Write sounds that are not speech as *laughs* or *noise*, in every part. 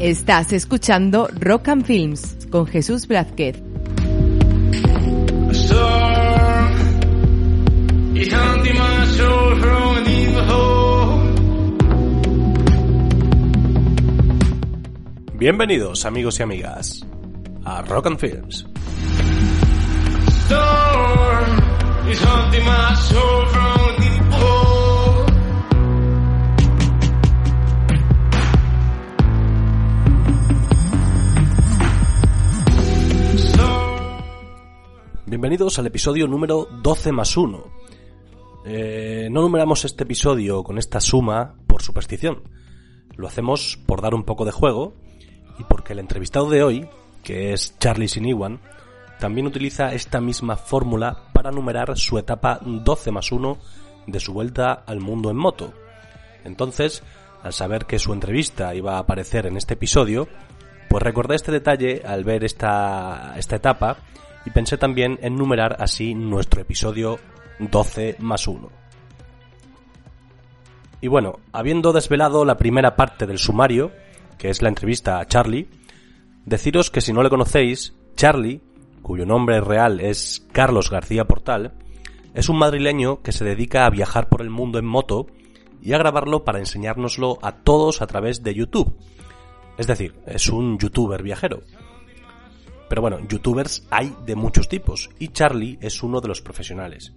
Estás escuchando Rock and Films con Jesús Blázquez. Bienvenidos amigos y amigas a Rock and Films. Bienvenidos al episodio número 12 más 1. Eh, no numeramos este episodio con esta suma por superstición. Lo hacemos por dar un poco de juego y porque el entrevistado de hoy, que es Charlie Siniwan, también utiliza esta misma fórmula para numerar su etapa 12 más 1 de su vuelta al mundo en moto. Entonces, al saber que su entrevista iba a aparecer en este episodio, pues recordé este detalle al ver esta, esta etapa y pensé también en numerar así nuestro episodio 12 más 1. Y bueno, habiendo desvelado la primera parte del sumario, que es la entrevista a Charlie, deciros que si no le conocéis, Charlie, cuyo nombre real es Carlos García Portal, es un madrileño que se dedica a viajar por el mundo en moto y a grabarlo para enseñárnoslo a todos a través de YouTube. Es decir, es un youtuber viajero. Pero bueno, youtubers hay de muchos tipos y Charlie es uno de los profesionales.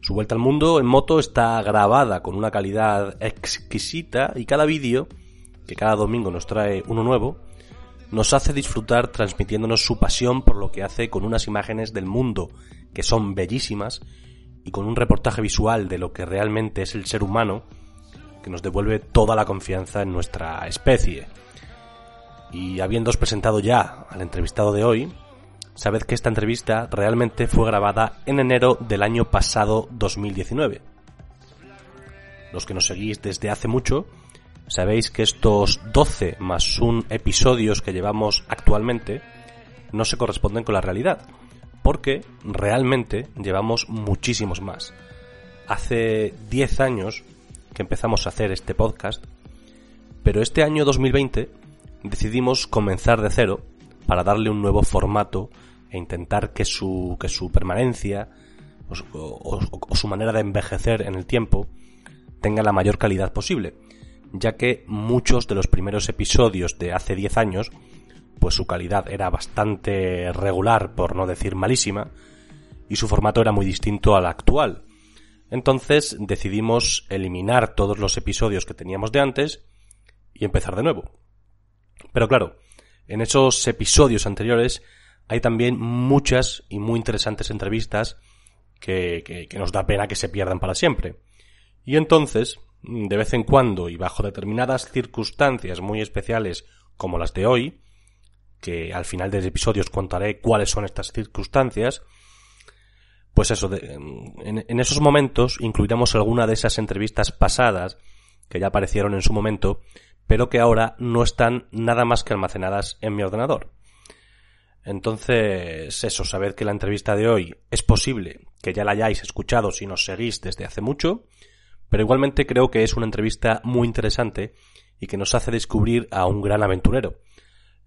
Su vuelta al mundo en moto está grabada con una calidad exquisita y cada vídeo, que cada domingo nos trae uno nuevo, nos hace disfrutar transmitiéndonos su pasión por lo que hace con unas imágenes del mundo que son bellísimas y con un reportaje visual de lo que realmente es el ser humano que nos devuelve toda la confianza en nuestra especie. Y habiéndoos presentado ya al entrevistado de hoy, sabed que esta entrevista realmente fue grabada en enero del año pasado 2019. Los que nos seguís desde hace mucho, sabéis que estos 12 más un episodios que llevamos actualmente no se corresponden con la realidad, porque realmente llevamos muchísimos más. Hace 10 años que empezamos a hacer este podcast, pero este año 2020 decidimos comenzar de cero para darle un nuevo formato e intentar que su, que su permanencia o, o, su manera de envejecer en el tiempo tenga la mayor calidad posible, ya que muchos de los primeros episodios de hace 10 años, pues su calidad era bastante regular, por no decir malísima, y su formato era muy distinto al actual. Entonces decidimos eliminar todos los episodios que teníamos de antes y empezar de nuevo. Pero claro, en esos episodios anteriores hay también muchas y muy interesantes entrevistas que, que, nos da pena que se pierdan para siempre. Y entonces, de vez en cuando y bajo determinadas circunstancias muy especiales como las de hoy, que al final del episodio os contaré cuáles son estas circunstancias, pues eso, en, en, esos momentos incluiremos alguna de esas entrevistas pasadas que ya aparecieron en su momento pero que ahora no están nada más que almacenadas en mi ordenador. Entonces, eso, saber que la entrevista de hoy es posible que ya la hayáis escuchado si nos seguís desde hace mucho, pero igualmente creo que es una entrevista muy interesante y que nos hace descubrir a un gran aventurero.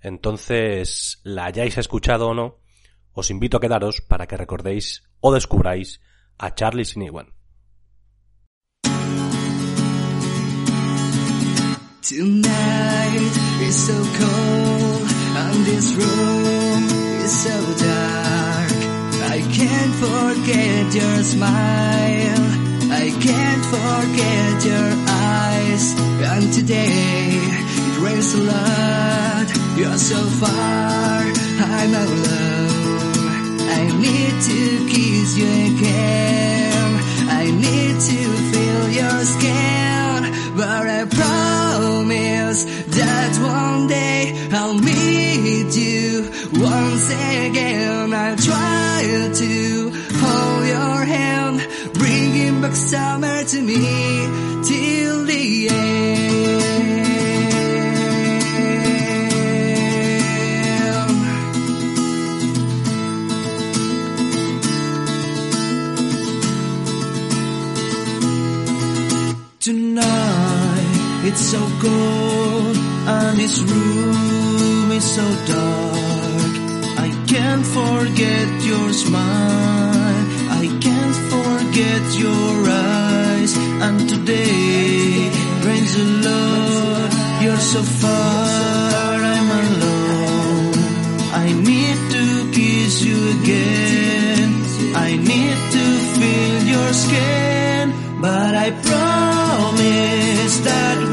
Entonces, la hayáis escuchado o no, os invito a quedaros para que recordéis o descubráis a Charlie Siniwan. Tonight is so cold and this room is so dark. I can't forget your smile. I can't forget your eyes. And today it rains a lot. You're so far. I'm alone. I need to kiss you again. I need to feel your skin. But I promise that one day I'll meet you once again. I'll try to hold your hand, bringing back summer to me till the end. It's so cold and this room is so dark. I can't forget your smile. I can't forget your eyes. And today rains a lot. You're so far. I'm alone. I need to kiss you again. I need to feel your skin. But I promise that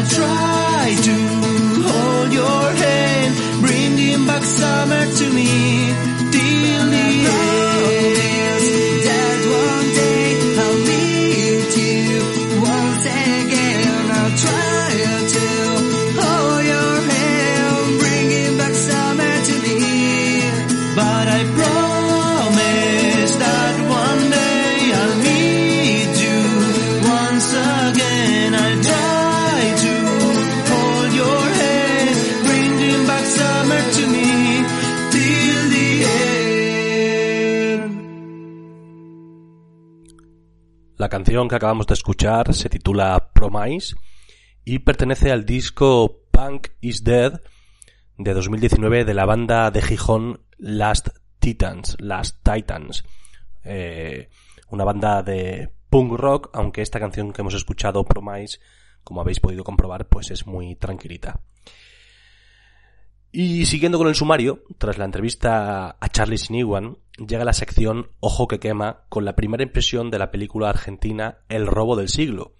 I'll try to hold your hand, bringing back summer to me La canción que acabamos de escuchar se titula Promise y pertenece al disco Punk is Dead de 2019 de la banda de Gijón Last Titans, Last Titans. Eh, una banda de punk rock, aunque esta canción que hemos escuchado, Promise, como habéis podido comprobar, pues es muy tranquilita. Y siguiendo con el sumario, tras la entrevista a Charlie Siniwan, llega la sección Ojo que quema con la primera impresión de la película argentina El robo del siglo,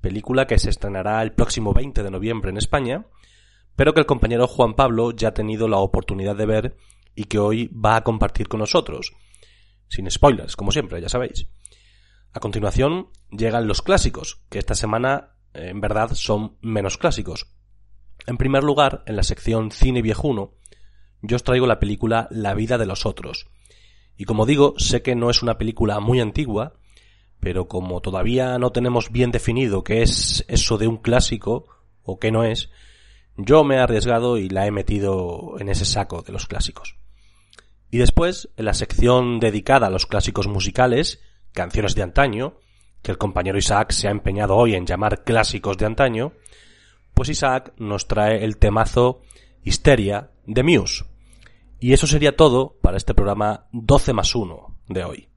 película que se estrenará el próximo 20 de noviembre en España, pero que el compañero Juan Pablo ya ha tenido la oportunidad de ver y que hoy va a compartir con nosotros. Sin spoilers, como siempre, ya sabéis. A continuación llegan los clásicos, que esta semana en verdad son menos clásicos. En primer lugar, en la sección Cine Viejuno, yo os traigo la película La vida de los otros. Y como digo, sé que no es una película muy antigua, pero como todavía no tenemos bien definido qué es eso de un clásico o qué no es, yo me he arriesgado y la he metido en ese saco de los clásicos. Y después, en la sección dedicada a los clásicos musicales, canciones de antaño, que el compañero Isaac se ha empeñado hoy en llamar clásicos de antaño, pues Isaac nos trae el temazo Histeria de Muse. Y eso sería todo para este programa 12 más 1 de hoy.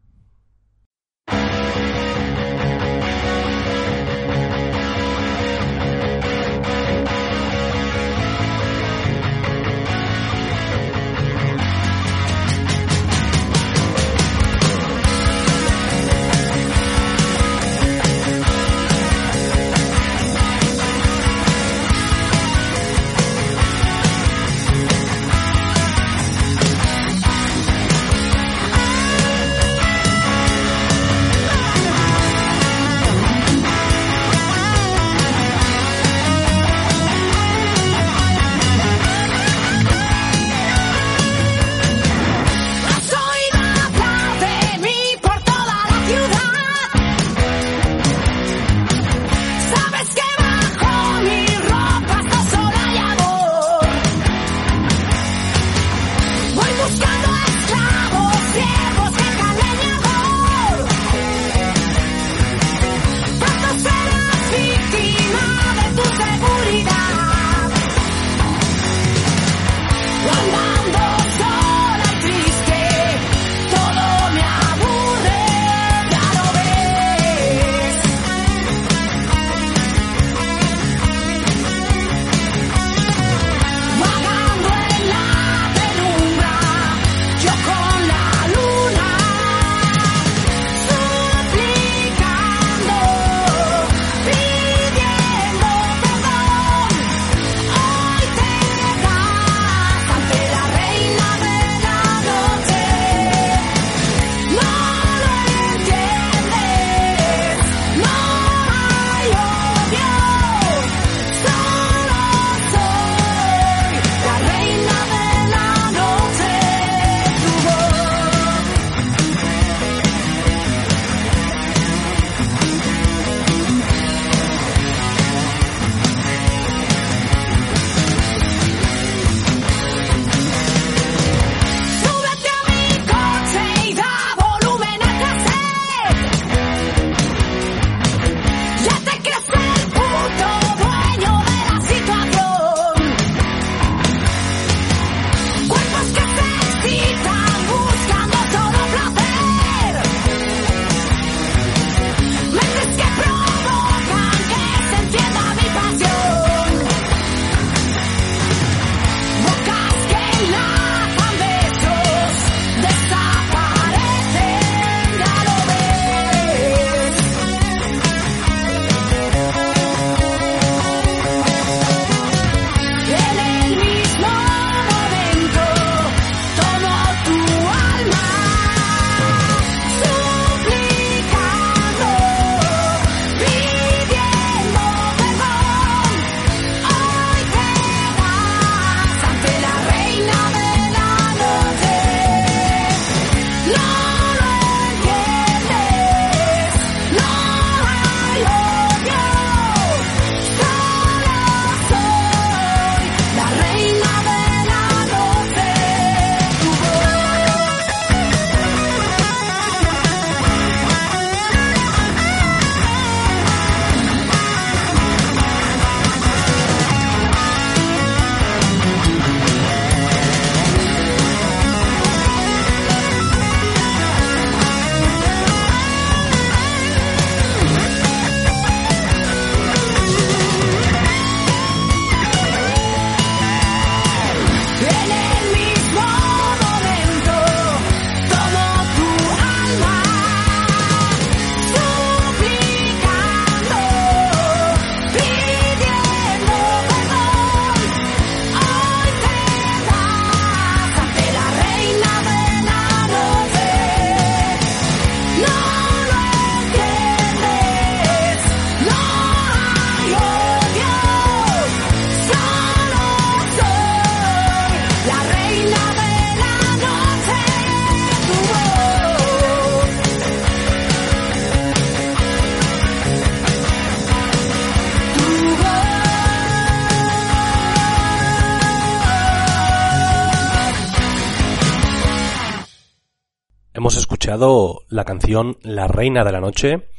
La canción La Reina de la Noche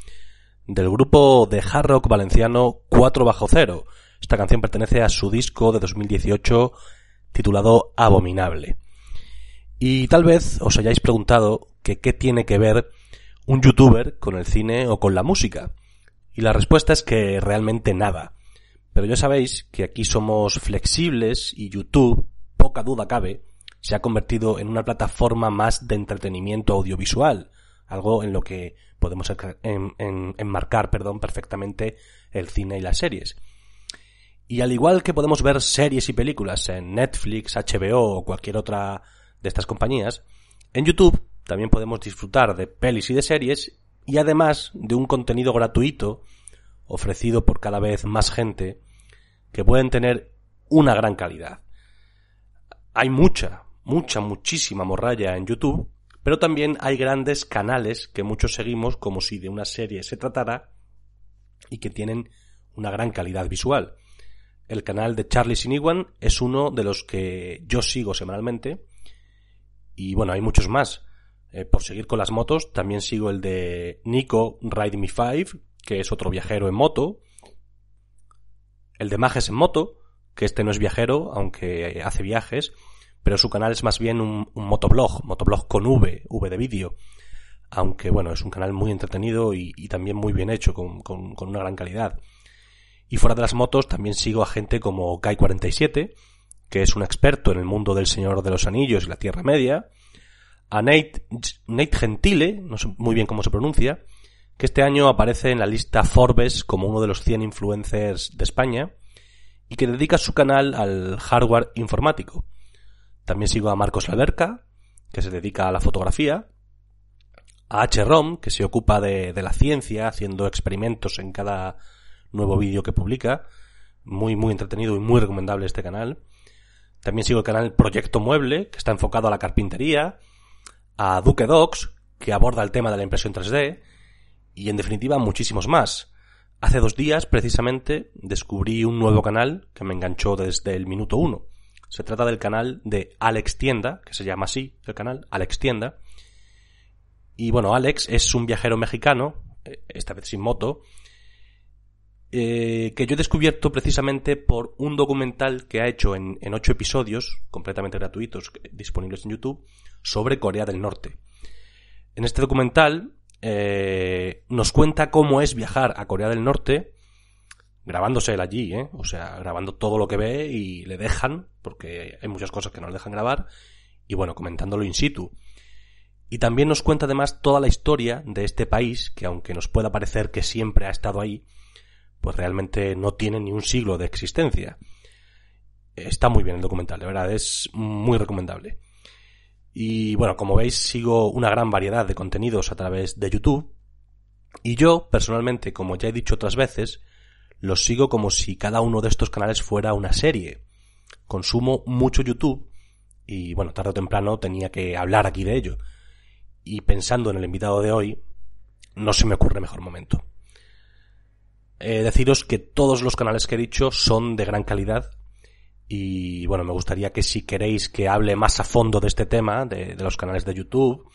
del grupo de hard rock valenciano 4 bajo cero. Esta canción pertenece a su disco de 2018 titulado Abominable. Y tal vez os hayáis preguntado que qué tiene que ver un youtuber con el cine o con la música. Y la respuesta es que realmente nada. Pero ya sabéis que aquí somos flexibles y YouTube, poca duda cabe, se ha convertido en una plataforma más de entretenimiento audiovisual, algo en lo que podemos enmarcar perdón, perfectamente el cine y las series. Y al igual que podemos ver series y películas en Netflix, HBO o cualquier otra de estas compañías, en YouTube también podemos disfrutar de pelis y de series y además de un contenido gratuito ofrecido por cada vez más gente que pueden tener una gran calidad. Hay mucha, mucha, muchísima morralla en YouTube, pero también hay grandes canales que muchos seguimos como si de una serie se tratara y que tienen una gran calidad visual. El canal de Charlie Siniwan es uno de los que yo sigo semanalmente y bueno, hay muchos más. Eh, por seguir con las motos, también sigo el de Nico Ride Me 5, que es otro viajero en moto. El de Majes en moto, que este no es viajero, aunque hace viajes pero su canal es más bien un, motoblog, motoblog con V, V de vídeo. Aunque bueno, es un canal muy entretenido y, también muy bien hecho, con, una gran calidad. Y fuera de las motos también sigo a gente como Kai47, que es un experto en el mundo del Señor de los Anillos y la Tierra Media. A Nate, Nate Gentile, no sé muy bien cómo se pronuncia, que este año aparece en la lista Forbes como uno de los 100 influencers de España y que dedica su canal al hardware informático. También sigo a Marcos Alberca, que se dedica a la fotografía, a H. Rom, que se ocupa de, la ciencia, haciendo experimentos en cada nuevo vídeo que publica. Muy, muy entretenido y muy recomendable este canal. También sigo el canal Proyecto Mueble, que está enfocado a la carpintería, a Duque Docs, que aborda el tema de la impresión 3D, y en definitiva muchísimos más. Hace dos días, precisamente, descubrí un nuevo canal que me enganchó desde el minuto uno. Se trata del canal de Alex Tienda, que se llama así el canal, Alex Tienda. Y bueno, Alex es un viajero mexicano, eh, esta vez sin moto, eh, que yo he descubierto precisamente por un documental que ha hecho en, ocho episodios, completamente gratuitos, disponibles en YouTube, sobre Corea del Norte. En este documental eh, nos cuenta cómo es viajar a Corea del Norte grabándose él allí, ¿eh? O sea, grabando todo lo que ve y le dejan, porque hay muchas cosas que no le dejan grabar, y bueno, comentándolo in situ. Y también nos cuenta además toda la historia de este país, que aunque nos pueda parecer que siempre ha estado ahí, pues realmente no tiene ni un siglo de existencia. Está muy bien el documental, de verdad, es muy recomendable. Y bueno, como veis, sigo una gran variedad de contenidos a través de YouTube. Y yo, personalmente, como ya he dicho otras veces, los sigo como si cada uno de estos canales fuera una serie. Consumo mucho YouTube y bueno, tarde o temprano tenía que hablar aquí de ello. Y pensando en el invitado de hoy, no se me ocurre mejor momento. Deciros que todos los canales que he dicho son de gran calidad y bueno, me gustaría que si queréis que hable más a fondo de este tema, de, los canales de YouTube,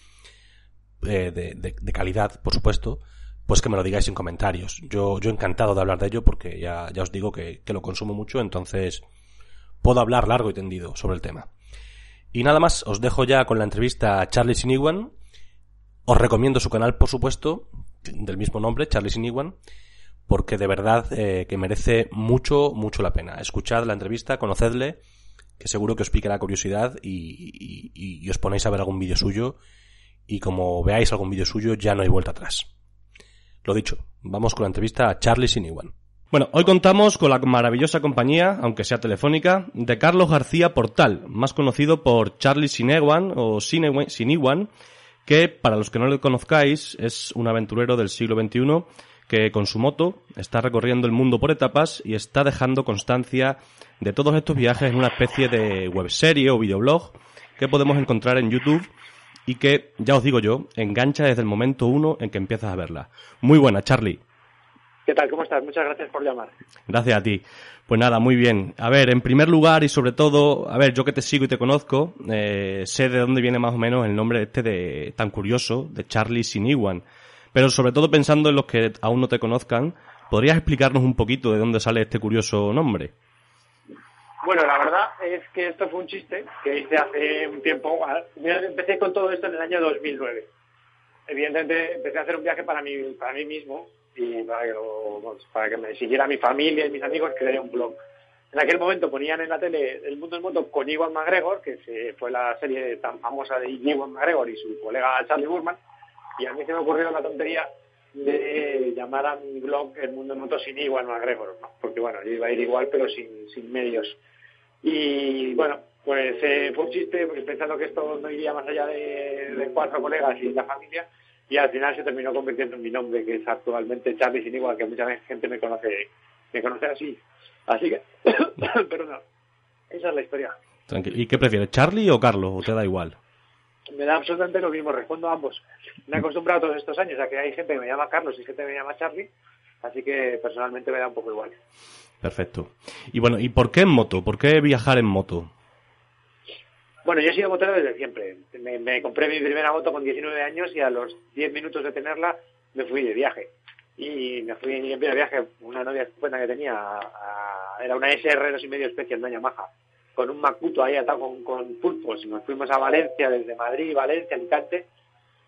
eh, de calidad, por supuesto, pues que me lo digáis en comentarios. Yo, yo encantado de hablar de ello porque ya, ya os digo que, que lo consumo mucho, entonces puedo hablar largo y tendido sobre el tema. Y nada más, os dejo ya con la entrevista a Charlie Siniwan. Os recomiendo su canal, por supuesto, del mismo nombre, Charlie Siniwan, porque de verdad eh, que merece mucho, mucho la pena. Escuchad la entrevista, conocedle, que seguro que os pique la curiosidad y, y, y os ponéis a ver algún vídeo suyo. Y como veáis algún vídeo suyo, ya no hay vuelta atrás. Lo dicho, vamos con la entrevista a Charlie Siniwan. Bueno, hoy contamos con la maravillosa compañía, aunque sea telefónica, de Carlos García Portal, más conocido por Charlie Sinewan o Siniwan, que para los que no le conozcáis es un aventurero del siglo XXI que con su moto está recorriendo el mundo por etapas y está dejando constancia de todos estos viajes en una especie de webserie o videoblog que podemos encontrar en YouTube y que, ya os digo yo, engancha desde el momento uno en que empiezas a verla. Muy buena, Charlie. ¿Qué tal? ¿Cómo estás? Muchas gracias por llamar. Gracias a ti. Pues nada, muy bien. A ver, en primer lugar y sobre todo, a ver, yo que te sigo y te conozco, eh, sé de dónde viene más o menos el nombre este de tan curioso, de Charlie Siniwan. Pero sobre todo pensando en los que aún no te conozcan, ¿podrías explicarnos un poquito de dónde sale este curioso nombre? Bueno, la verdad es que esto fue un chiste que hice hace un tiempo. Empecé con todo esto en el año 2009. Evidentemente empecé a hacer un viaje para mí, para mí mismo y para que, para que me siguiera mi familia y mis amigos, creé un blog. En aquel momento ponían en la tele El Mundo del Moto con Iwan McGregor, que fue la serie tan famosa de Iwan McGregor y su colega Charlie Burman, y a mí se me ocurrió la tontería de llamar a mi blog El Mundo del Moto sin Iwan McGregor, porque bueno, yo iba a ir igual pero sin, sin medios. Y bueno, pues eh, fue un chiste, pues, pensando que esto no iría más allá de, de cuatro colegas y la familia, y al final se terminó convirtiendo en mi nombre, que es actualmente Charlie Sin Igual, que mucha gente me conoce, me conoce así. Así que, *coughs* pero no, esa es la historia. ¿Y qué prefieres, Charlie o Carlos? ¿O te da igual? Me da absolutamente lo mismo, respondo a ambos. Me he acostumbrado todos estos años a que hay gente que me llama Carlos y gente que me llama Charlie, así que personalmente me da un poco igual. Perfecto. Y bueno, ¿y por qué en moto? ¿Por qué viajar en moto? Bueno, yo he sido motero desde siempre. Me, compré mi primera moto con 19 años y a los 10 minutos de tenerla me fui de viaje. Y me fui en de viaje, una novia que tenía, era una SR dos y medio especial, una Yamaha, con un Macuto ahí atado con, con pulpos. Nos fuimos a Valencia, desde Madrid, Valencia, Alicante,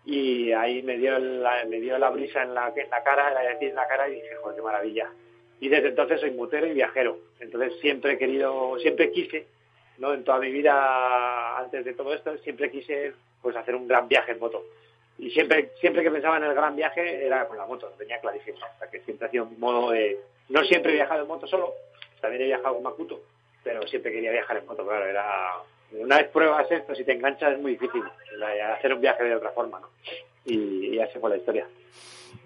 y ahí me dio la, me dio la brisa en la, en la cara, la en la cara y dije, joder, qué maravilla. Y desde entonces soy motero y viajero. Entonces siempre he querido, siempre quise ¿no? En toda mi vida, antes de todo esto, siempre quise pues hacer un gran viaje en moto. Y siempre, siempre que pensaba en el gran viaje era con la moto, lo tenía clarísimo. O que siempre hacía un modo de... No siempre he viajado en moto solo, también he viajado con Makuto, pero siempre quería viajar en moto, claro, era... Una vez pruebas esto, si te enganchas es muy difícil hacer un viaje de otra forma, ¿no? Y, y así fue la historia.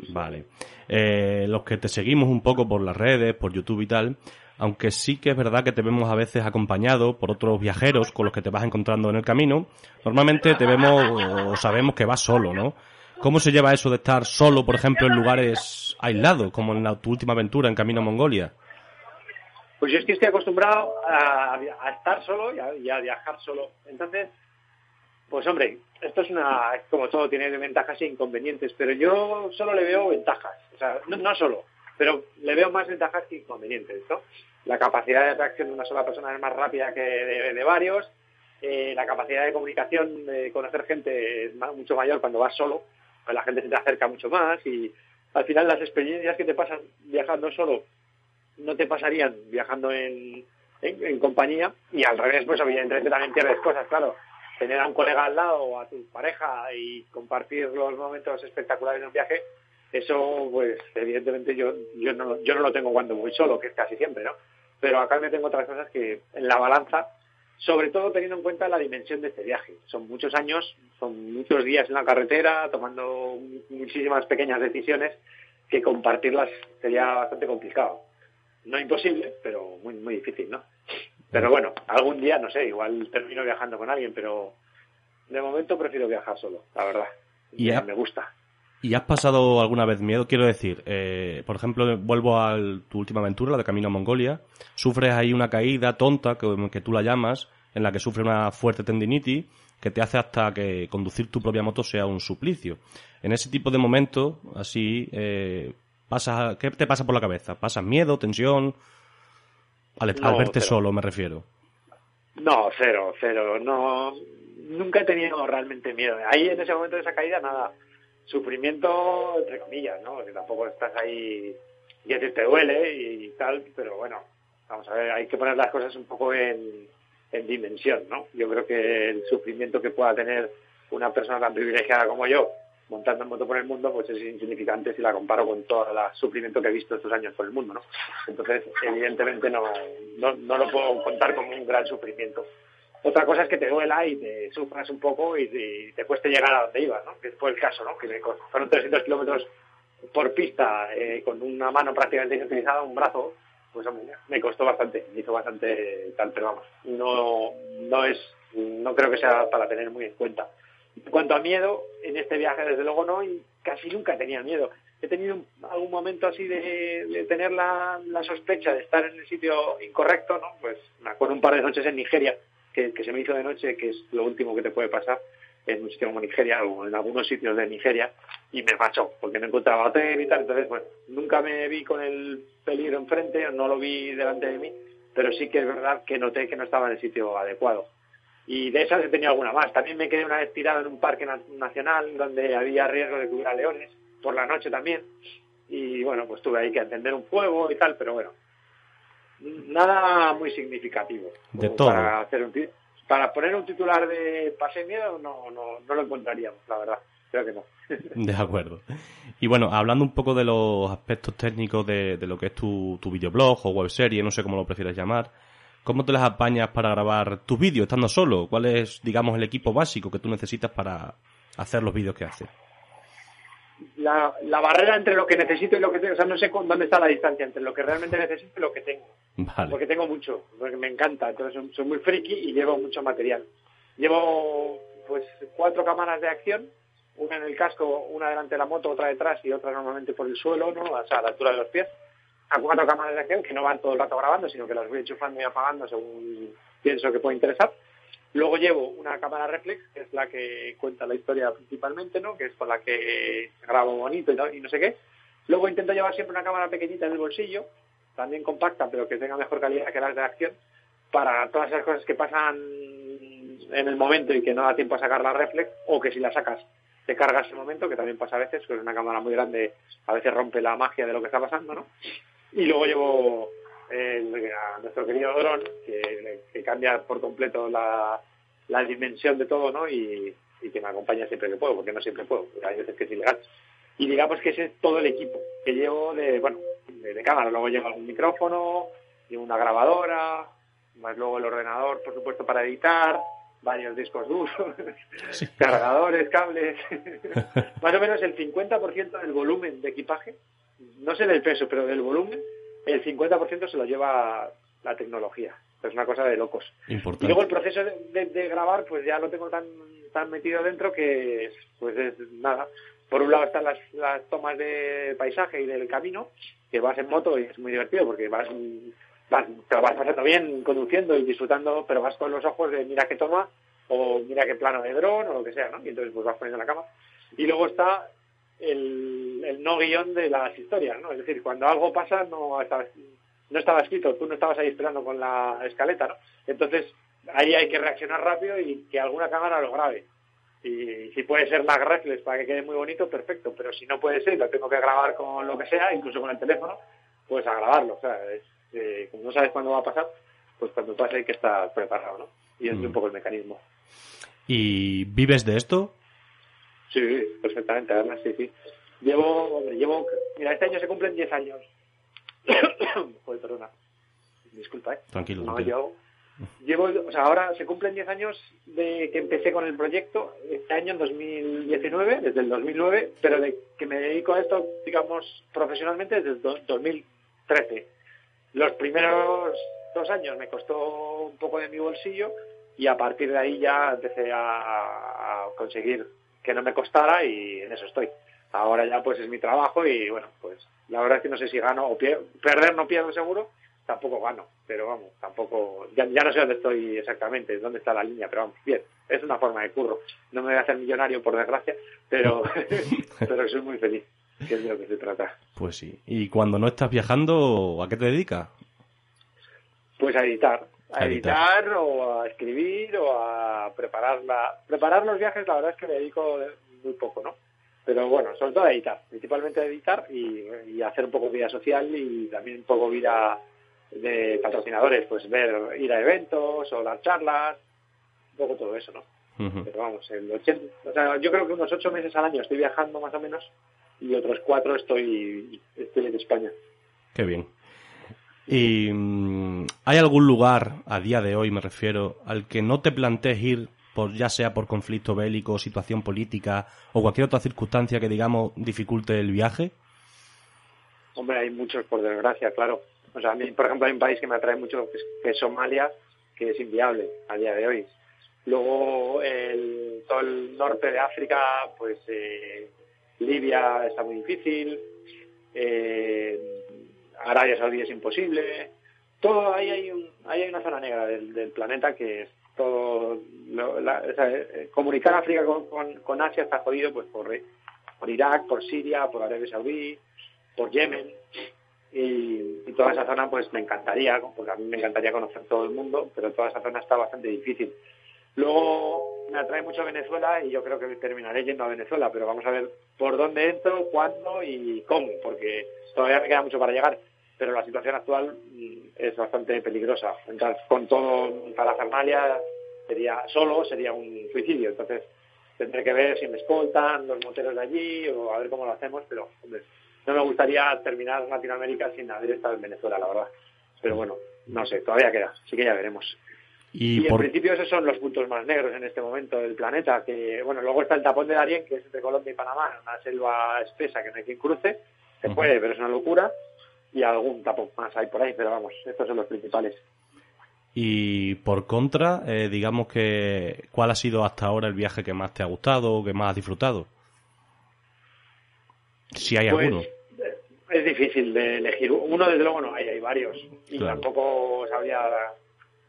Vale. Eh, los que te seguimos un poco por las redes, por YouTube y tal, aunque sí que es verdad que te vemos a veces acompañado por otros viajeros con los que te vas encontrando en el camino, normalmente te vemos o sabemos que vas solo, ¿no? ¿Cómo se lleva eso de estar solo, por ejemplo, en lugares aislados, como en tu última aventura en Camino a Mongolia? Pues yo es que estoy acostumbrado a, estar solo y a, viajar solo. Entonces, pues hombre, esto es una, como todo, tiene ventajas e inconvenientes, pero yo solo le veo ventajas. O sea, no solo, pero le veo más ventajas que inconvenientes, ¿no? La capacidad de reacción de una sola persona es más rápida que de, varios, eh, la capacidad de comunicación, de conocer gente es mucho mayor cuando vas solo, pues la gente se te acerca mucho más y al final las experiencias que te pasan viajando solo no te pasarían viajando en, en, compañía y al revés, pues evidentemente también pierdes cosas, claro. Tener a un colega al lado o a tu pareja y compartir los momentos espectaculares de un viaje, eso, pues, evidentemente yo, yo, no, yo no lo tengo cuando voy solo, que es casi siempre, ¿no? Pero acá me tengo otras cosas que en la balanza, sobre todo teniendo en cuenta la dimensión de este viaje. Son muchos años, son muchos días en la carretera, tomando muchísimas pequeñas decisiones que compartirlas sería bastante complicado. No imposible, pero muy, muy difícil, ¿no? Pero bueno, algún día, no sé, igual termino viajando con alguien, pero de momento prefiero viajar solo, la verdad. Y me gusta. ¿Y has pasado alguna vez miedo? Quiero decir, eh, por ejemplo, vuelvo a tu última aventura, la de Camino a Mongolia. Sufres ahí una caída tonta, que, que tú la llamas, en la que sufre una fuerte tendinitis, que te hace hasta que conducir tu propia moto sea un suplicio. En ese tipo de momentos, así, eh, pasa, ¿qué te pasa por la cabeza? ¿Pasas miedo, tensión? Al, verte solo, me refiero. No, cero, cero. No, nunca he tenido realmente miedo. Ahí en ese momento de esa caída, nada sufrimiento entre comillas, ¿no? Que tampoco estás ahí y te duele y tal, pero bueno, vamos a ver, hay que poner las cosas un poco en, en dimensión, ¿no? Yo creo que el sufrimiento que pueda tener una persona tan privilegiada como yo montando en moto por el mundo, pues es insignificante si la comparo con todo el sufrimiento que he visto estos años por el mundo, ¿no? Entonces, evidentemente no, no, no lo puedo contar como un gran sufrimiento. Otra cosa es que te duela y te sufras un poco y, te cueste llegar a donde ibas, ¿no? Que fue el caso, ¿no? Que fueron 300 kilómetros por pista eh, con una mano prácticamente inutilizada, un brazo, pues me costó bastante, me hizo bastante tal, pero vamos, no, no es, no creo que sea para tener muy en cuenta. En cuanto a miedo, en este viaje desde luego no, y casi nunca tenía miedo. he tenido algún momento así de, tener la, sospecha de estar en el sitio incorrecto, ¿no? Pues me acuerdo un par de noches en Nigeria, que, se me hizo de noche, que es lo último que te puede pasar en un sitio como Nigeria o en algunos sitios de Nigeria, y me machó, porque no encontraba hotel y tal. Entonces, bueno, nunca me vi con el peligro enfrente, no lo vi delante de mí, pero sí que es verdad que noté que no estaba en el sitio adecuado. Y de esas he tenido alguna más. También me quedé una vez tirado en un parque nacional donde había riesgo de que hubiera leones por la noche también. Y bueno, pues tuve ahí que encender un fuego y tal, pero bueno, nada muy significativo. De todo. Para, hacer un, para poner un titular de Pase Miedo no, no, no lo encontraríamos, la verdad. Creo que no. *laughs* De acuerdo. Y bueno, hablando un poco de los aspectos técnicos de, de lo que es tu, tu videoblog o webserie, no sé cómo lo prefieres llamar, ¿cómo te las apañas para grabar tus vídeos estando solo? ¿Cuál es, digamos, el equipo básico que tú necesitas para hacer los vídeos que haces? la, la barrera entre lo que necesito y lo que tengo, o sea, no sé dónde está la distancia entre lo que realmente necesito y lo que tengo. Porque tengo mucho, porque me encanta, entonces soy, muy friki y llevo mucho material. Llevo pues cuatro cámaras de acción, una en el casco, una delante de la moto, otra detrás y otra normalmente por el suelo, ¿no? O sea, a la altura de los pies. A cuatro cámaras de acción que no van todo el rato grabando, sino que las voy enchufando y apagando según pienso que puede interesar. Luego llevo una cámara reflex, que es la que cuenta la historia principalmente, ¿no? Que es con la que grabo bonito y, no sé qué. Luego intento llevar siempre una cámara pequeñita en el bolsillo, también compacta, pero que tenga mejor calidad que las de acción, para todas esas cosas que pasan en el momento y que no da tiempo a sacar la reflex, o que si la sacas te cargas el momento, que también pasa a veces, es una cámara muy grande, a veces rompe la magia de lo que está pasando, ¿no? Y luego llevo a nuestro querido dron, que, cambia por completo la, dimensión de todo, ¿no? Y, que me acompaña siempre que puedo, porque no siempre puedo, hay veces que es ilegal. Y digamos que ese es todo el equipo que llevo de, bueno, de, cámara. Luego llevo algún micrófono, llevo una grabadora, más luego el ordenador, por supuesto, para editar, varios discos duros, *laughs* cargadores, cables. *laughs* más o menos el 50% del volumen de equipaje, no sé del peso, pero del volumen, el 50% se lo lleva la tecnología. Es una cosa de locos. Y luego el proceso de, grabar, pues ya lo tengo tan, tan metido dentro que, pues es nada. Por un lado están las, las tomas de paisaje y del camino, que vas en moto y es muy divertido porque vas, vas, te lo vas pasando bien conduciendo y disfrutando, pero vas con los ojos de mira qué toma o mira qué plano de dron o lo que sea, ¿no? Y entonces pues vas poniendo la cama. Y luego está el, no guion de las historias, ¿no? Es decir, cuando algo pasa no estaba, no estaba escrito, tú no estabas ahí esperando con la escaleta, ¿no? Entonces, ahí hay que reaccionar rápido y que alguna cámara lo grabe. Y si puede ser la reflex para que quede muy bonito, perfecto, pero si no puede ser, lo tengo que grabar con lo que sea, incluso con el teléfono, pues a grabarlo. O sea, es, eh, como no sabes cuándo va a pasar, pues cuando pase hay que estar preparado, ¿no? Y es un mm. poco el mecanismo. ¿Y vives de esto? Sí, perfectamente, además, sí, sí. Llevo, hombre, llevo, mira, este año se cumplen 10 años. *coughs* Joder, perdona. Disculpa, ¿eh? Tranquilo, no, Yo, llevo, o sea, ahora se cumplen 10 años de que empecé con el proyecto, este año en 2019, desde el 2009, pero de que me dedico a esto, digamos, profesionalmente desde el 2013. Los primeros dos años me costó un poco de mi bolsillo y a partir de ahí ya empecé a conseguir que no me costara y en eso estoy. Ahora ya pues es mi trabajo y bueno, pues la verdad es que no sé si gano o pierdo, perder no pierdo seguro, tampoco gano, pero vamos, tampoco, ya, no sé dónde estoy exactamente, dónde está la línea, pero vamos, bien, es una forma de curro. No me voy a hacer millonario por desgracia, pero, *laughs* pero soy muy feliz, que es de lo que se trata. Pues sí, y cuando no estás viajando, ¿a qué te dedicas? Pues a editar, a editar o a escribir o a preparar la... Preparar los viajes la verdad es que me dedico muy poco, ¿no? Pero bueno, sobre todo a editar, principalmente a editar y, hacer un poco vida social y también un poco vida de patrocinadores, pues ver, ir a eventos o dar charlas, un poco todo eso, ¿no? Pero vamos, el 80, o sea, yo creo que unos ocho meses al año estoy viajando más o menos y otros cuatro estoy, estoy en España. Qué bien. ¿Y mm, hay algún lugar, a día de hoy me refiero, al que no te plantees ir, por, ya sea por conflicto bélico, situación política o cualquier otra circunstancia que, digamos, dificulte el viaje? Hombre, hay muchos, por desgracia, claro. O sea, a mí, por ejemplo, hay un país que me atrae mucho, que es, Somalia, que es inviable a día de hoy. Luego, el, todo el norte de África, pues eh, Libia está muy difícil, eh, Arabia Saudí es imposible. Todo ahí hay, un, ahí hay una zona negra del, planeta que es todo. lo- sea, eh, comunicar África con, Asia está jodido pues por, por Irak, por Siria, por Arabia Saudí, por Yemen. Y, y toda esa zona pues me encantaría, porque a mí me encantaría conocer todo el mundo, pero toda esa zona está bastante difícil. Luego me atrae mucho Venezuela y yo creo que terminaré yendo a Venezuela, pero vamos a ver por dónde entro, cuándo y cómo, porque todavía me queda mucho para llegar. Pero la situación actual mm, es bastante peligrosa. Entrar con todo para Fernalia sería solo sería un suicidio. Entonces tendré que ver si me escoltan los moteros de allí o a ver cómo lo hacemos, pero hombre, no me gustaría terminar Latinoamérica sin haber estado en Venezuela, la verdad. Pero bueno, no sé, todavía queda, así que ya veremos. Y, Y, en principio esos son los puntos más negros en este momento del planeta, que bueno, luego está el tapón de Darién, que es entre Colombia y Panamá, una selva espesa que no hay quien cruce, se puede, pero es una locura, y algún tapón más hay por ahí, pero vamos, estos son los principales. y por contra, eh, digamos que, ¿cuál ha sido hasta ahora el viaje que más te ha gustado o que más has disfrutado? Si hay Pues, alguno. eh, es difícil de elegir. Uno, desde luego, no hay, hay varios. Y Claro. tampoco sabría.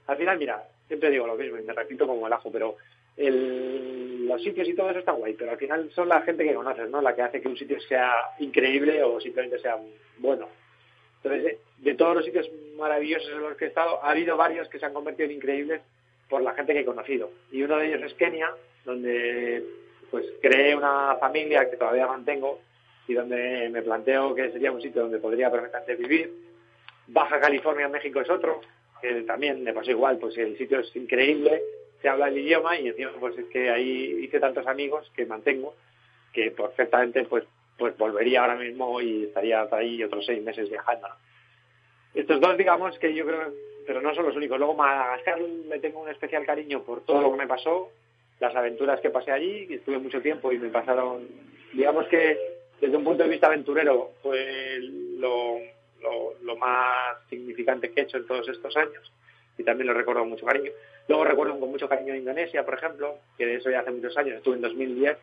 Al final, mira, siempre digo lo mismo y me repito como el ajo, pero el- los sitios y todo eso está guay, pero al final son la gente que conoces, ¿no? La que hace que un sitio sea increíble o simplemente sea bueno. Entonces, eh, de todos los sitios maravillosos en los que he estado, ha habido varios que se han convertido en increíbles por la gente que he conocido. Y uno de ellos es Kenia, donde pues creé una familia que todavía mantengo y donde me planteo que sería un sitio donde podría perfectamente vivir. Baja California, México es otro, que también me pasó igual, pues el sitio es increíble, se habla el idioma y encima pues es que ahí hice tantos amigos que mantengo que perfectamente pues pues volvería ahora mismo y estaría ahí otros seis meses viajando. Estos dos, digamos que yo creo, pero no son los únicos. Luego Madagascar me tengo un especial cariño por todo lo que me pasó, las aventuras que pasé allí, que estuve mucho tiempo y me pasaron, digamos que desde un punto de vista aventurero fue lo, lo, lo más significante que he hecho en todos estos años y también lo recuerdo con mucho cariño. Luego recuerdo con mucho cariño Indonesia, por ejemplo, que de eso ya hace muchos años, estuve en 2010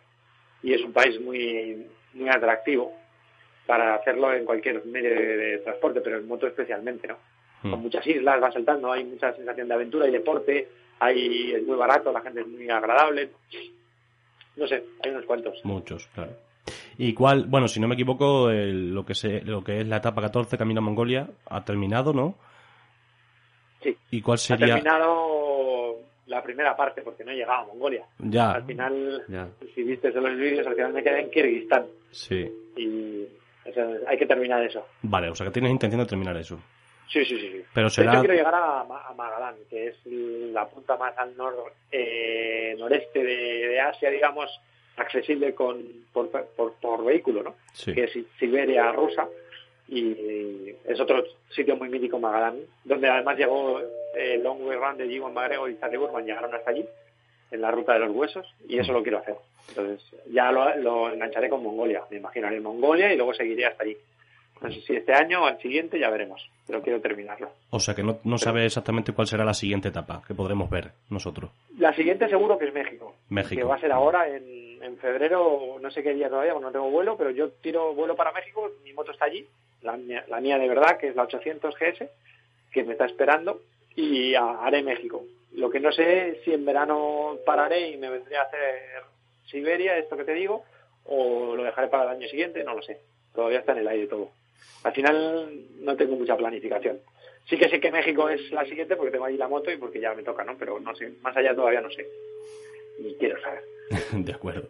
y es un país muy, muy atractivo para hacerlo en cualquier medio de, de transporte, pero en moto especialmente, ¿no? Con Mm. muchas islas, va saltando, hay mucha sensación de aventura y deporte, hay, es muy barato, la gente es muy agradable. No sé, hay unos cuantos. Muchos, claro. ¿Y cuál, bueno, si no me equivoco, el- lo, que se, lo que es la etapa 14, Camino a Mongolia, ha terminado, ¿no? Sí. ¿Y cuál Ha sería? terminado la primera parte porque no he llegado a Mongolia. Ya, Al final, ya, si viste de los vídeos, al final me quedé en Kirguistán sí. y o sea, hay que terminar eso. Vale, o sea que tienes intención de terminar eso. Sí, sí, sí. sí. Pero De será... hecho, quiero llegar a, a Magadán, que es la punta más al nor, eh, noreste de, de Asia, digamos, accesible con, por, por, por vehículo, ¿no? Sí. Que es Siberia rusa. Y es otro sitio muy mítico, Magadán, donde además llegó el Long Way Run de Ewan McGregor y Charlie Burman, llegaron hasta allí, en la ruta de los huesos, y eso lo quiero hacer. Entonces, ya lo, lo engancharé con Mongolia, me imagino, en Mongolia y luego seguiré hasta allí. No sé si este año o al siguiente, ya veremos, pero quiero terminarlo. O sea que no, no sabes exactamente cuál será la siguiente etapa que podremos ver nosotros. La siguiente seguro que es México. México. Que va a ser ahora en, en febrero, no sé qué día todavía, porque no tengo vuelo, pero yo tiro vuelo para México, mi moto está allí, la, mía- la mía de verdad, que es la 800 GS, que me está esperando, y haré México. Lo que no sé si en verano pararé y me vendré a hacer Siberia, esto que te digo, o lo dejaré para el año siguiente, no lo sé. Todavía está en el aire todo. Al final no tengo mucha planificación. Sí que sé que México es la siguiente porque tengo ahí la moto y porque ya me toca, ¿no? Pero no sé, más allá todavía no sé. Ni quiero saber. *laughs* de acuerdo.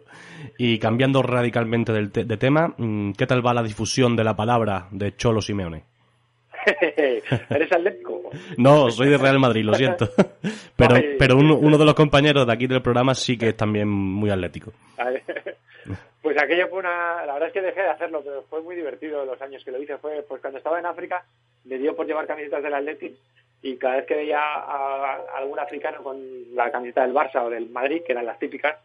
Y cambiando radicalmente de tema, mm, ¿qué tal va la difusión de la palabra de Cholo Simeone? *laughs* ¿Eres atlético? No, soy de Real Madrid, lo siento. *laughs* Pero, pero uno, uno de los compañeros de aquí del programa sí que es también muy atlético. Pues aquello fue una... La verdad es que dejé de hacerlo, pero fue muy divertido los años que lo hice. Fue pues cuando estaba en África, me dio por llevar camisetas del Atleti y cada vez que veía a, a algún africano con la camiseta del Barça o del Madrid, que eran las típicas,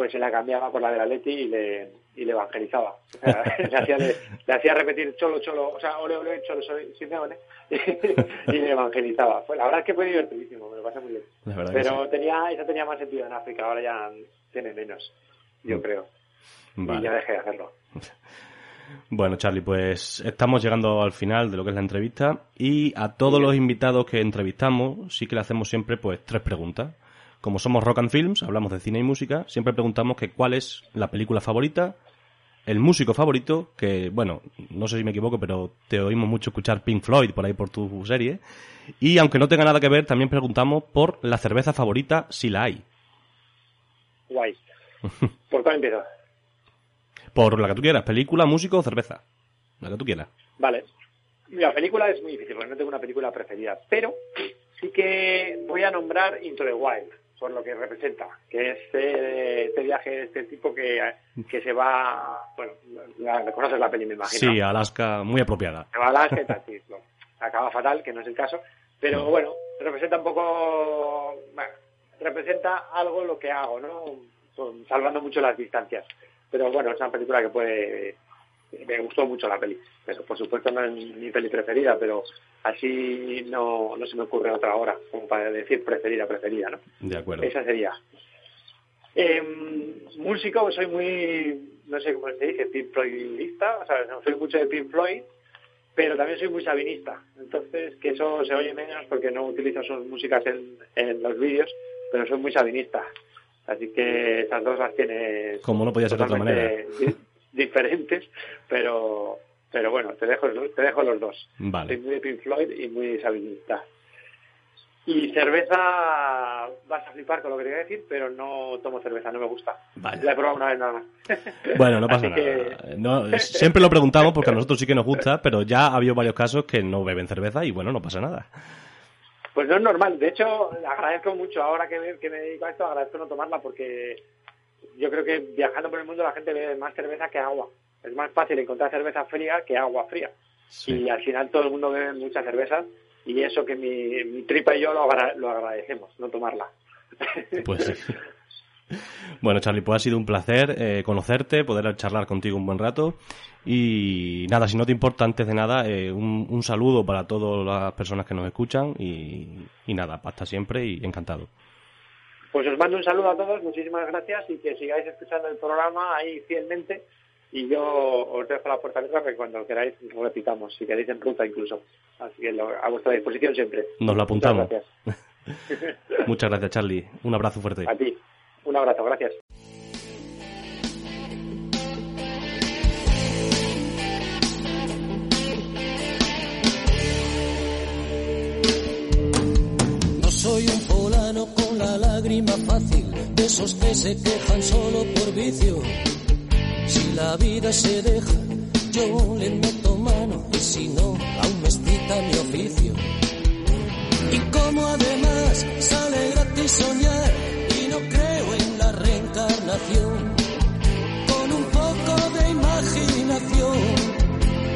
pues se la cambiaba por la del Atleti y le, y le evangelizaba. O sea, *laughs* le, hacía, le, le hacía repetir cholo, cholo, o sea, ole, ole, cholo, soy Simeone, *laughs* y le evangelizaba. Pues la verdad es que fue divertidísimo, me lo pasé muy bien. Pero tenía, eso tenía más sentido en África, ahora ya tiene menos, yo Mm. creo. Y ya dejé de hacerlo. *laughs* Bueno, Charlie, pues estamos llegando al final de lo que es la entrevista y a todos los invitados que entrevistamos sí que le hacemos siempre pues tres preguntas. Como somos Rock and Films, hablamos de cine y música, siempre preguntamos que cuál es la película favorita, el músico favorito, que bueno, no sé si me equivoco, pero te oímos mucho escuchar Pink Floyd por ahí por tu serie. Y aunque no tenga nada que ver, también preguntamos por la cerveza favorita, si la hay. Guay. *laughs* ¿Por cuál empiezo? Por la que tú quieras, película, músico o cerveza. La que tú quieras. Vale. La película es muy difícil porque no tengo una película preferida, pero sí que voy a nombrar Into the Wild por lo que representa, que es eh, este viaje, este tipo que, que se va, bueno, la, conoces la peli, me imagino. Sí, Alaska, muy apropiada. Se va a Alaska y tal, sí, acaba fatal, que no es el caso, pero bueno, representa un poco, bueno, representa algo lo que hago, ¿no? Salvando mucho las distancias. Pero bueno, es una película que puede me gustó mucho la peli. Pero por supuesto no es mi peli preferida, pero así no, no se me ocurre otra hora, como para decir preferida, preferida, ¿no? De acuerdo. Esa sería. Eh, músico, soy muy, no sé cómo se dice, Pink Floydista, o sea, no soy mucho de Pink Floyd, pero también soy muy sabinista. Entonces, que eso se oye menos porque no utilizo sus músicas en, en los vídeos, pero soy muy sabinista. Así que esas dos las tiene. Como no podía ser de otra manera. Diferentes, pero pero bueno, te dejo, te dejo los dos. Vale. Soy muy de Pink Floyd y muy sabinista. Y cerveza, vas a flipar con lo que te voy a decir, pero no tomo cerveza, no me gusta. Vale. La he probado una vez nada más. *laughs* Bueno, no pasa nada. siempre lo preguntamos porque a nosotros sí que nos gusta, pero ya ha habido varios casos que no beben cerveza y bueno, no pasa nada. Pues no es normal. De hecho, agradezco mucho ahora que que me dedico a esto, agradezco no tomarla porque yo creo que viajando por el mundo la gente bebe más cerveza que agua. Es más fácil encontrar cerveza fría que agua fría. Y al final todo el mundo bebe mucha cerveza y eso que mi, mi tripa y yo lo, lo agradecemos, no tomarla. Pues sí. *laughs* Bueno, Charlie, pues ha sido un placer eh, conocerte, poder charlar contigo un buen rato. Y nada, si no te importa, antes de nada, eh, un, un, saludo para todas las personas que nos escuchan. Y, y nada, hasta siempre y encantado. Pues os mando un saludo a todos, muchísimas gracias y que sigáis escuchando el programa ahí fielmente. Y yo os dejo la puerta abierta para que cuando queráis repitamos, si queréis en ruta incluso. Así que a vuestra disposición siempre. Nos lo apuntamos. Muchas gracias. *laughs* Muchas gracias, Charlie. Un abrazo fuerte. A ti. Un abrazo, gracias. Un la lágrima fácil de esos que se quejan solo por vicio. Si la vida se deja, yo le meto mano y si no, aún me excita mi oficio. Y como además sale gratis soñar y no creo en la reencarnación, con un poco de imaginación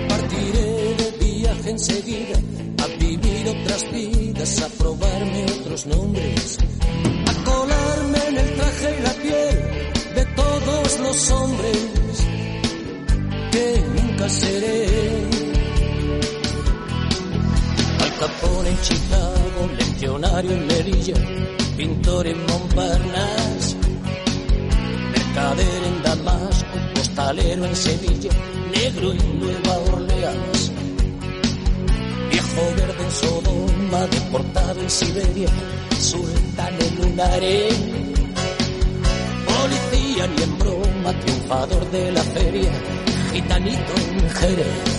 partiré de viaje enseguida vivir otras vidas, a probarme otros nombres colarme en el traje y la piel de todos los hombres que nunca seré. Al Capone en Chicago, legionario en Melilla, pintor en Montparnasse, mercader en Damasco, postalero en Sevilla, negro en Nueva Orleans, viejo verde Sodoma, deportado en Siberia sultán en un harén. Policía ni en broma, triunfador de la feria, gitanito en Jerez.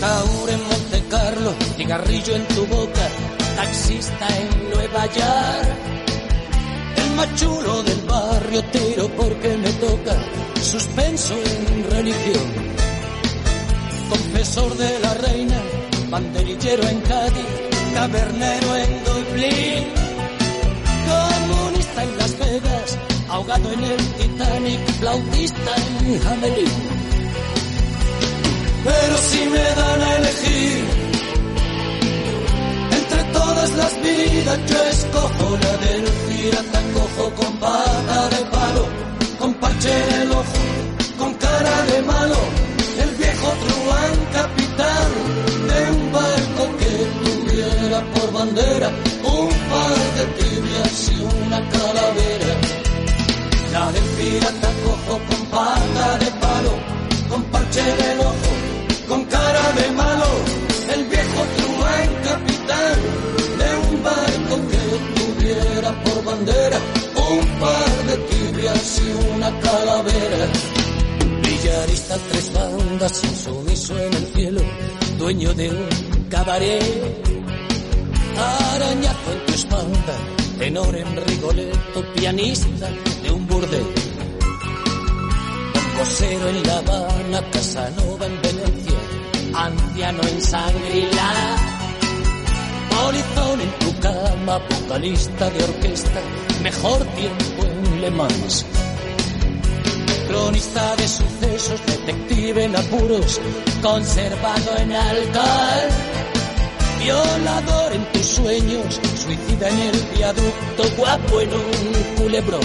Taur en Monte Carlo, cigarrillo en tu boca, taxista en Nueva York. El machulo del barrio tiro porque me toca, suspenso en religión. Confesor de la reina, banderillero en Cádiz tabernero en Dublín, comunista en Las Vegas, ahogado en el Titanic, flautista en Hamelin. Pero si me dan a elegir entre todas las vidas, yo escojo la del pirata cojo con pata de palo, con parche en el ojo, con cara de malo, Cotruán, capitán de un barco que tuviera por bandera un par de tibias y una calavera. La del pirata cojo con pata de palo, con parche de ojo, con cara de malo. El viejo Truán, capitán de un barco que tuviera por bandera un par de tibias y una calavera andas insumiso en el cielo, dueño de un cabaret. Arañazo en tu espalda, tenor en Rigoletto, pianista de un burdel. Cosero en La Habana, Casanova en Venecia, anciano en Sangrila. Polizón en tu cama, vocalista de orquesta, mejor tiempo en Le Mans. Cronista de sucesos, detective en apuros, conservado en alcohol. Violador en tus sueños, suicida en el viaducto, guapo en un culebrón.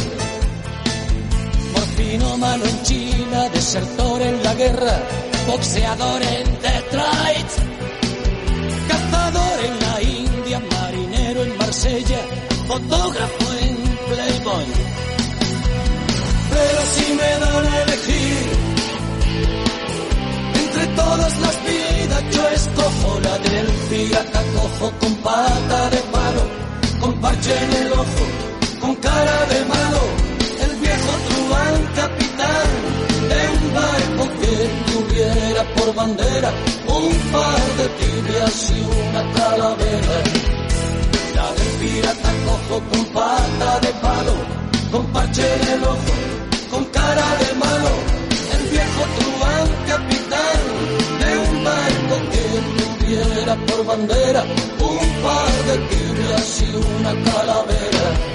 Morfino malo en China, desertor en la guerra, boxeador en Detroit. Cazador en la India, marinero en Marsella, fotógrafo en Playboy. Si me dan a elegir entre todas las vidas, yo escojo la del pirata cojo con pata de palo, con parche en el ojo, con cara de malo, el viejo truán capitán de un barco que tuviera por bandera un par de tibias y una calavera. La del pirata cojo con pata de palo, con parche en el ojo, con cara de malo, el viejo truán capitán de un barco que tuviera por bandera un par de tibias y una calavera.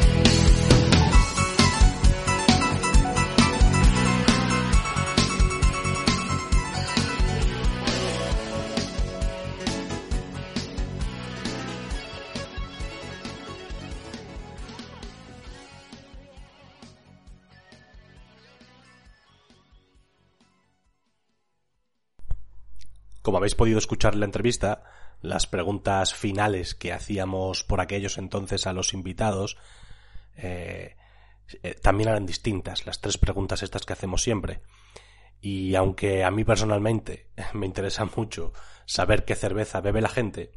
Como habéis podido escuchar en la entrevista, las preguntas finales que hacíamos por aquellos entonces a los invitados eh, eh, también eran distintas, las tres preguntas estas que hacemos siempre. Y aunque a mí personalmente *laughs* me interesa mucho saber qué cerveza bebe la gente,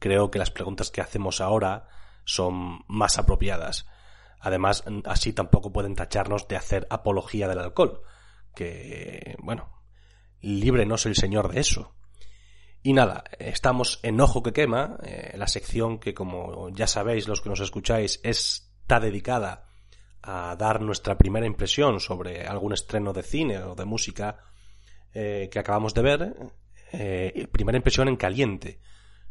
creo que las preguntas que hacemos ahora son más apropiadas. Además, así tampoco pueden tacharnos de hacer apología del alcohol, que, bueno, libre no soy el señor de eso. Y nada, estamos en Ojo que quema, eh, la sección que como ya sabéis los que nos escucháis está dedicada a dar nuestra primera impresión sobre algún estreno de cine o de música eh, que acabamos de ver. Eh, primera impresión en caliente.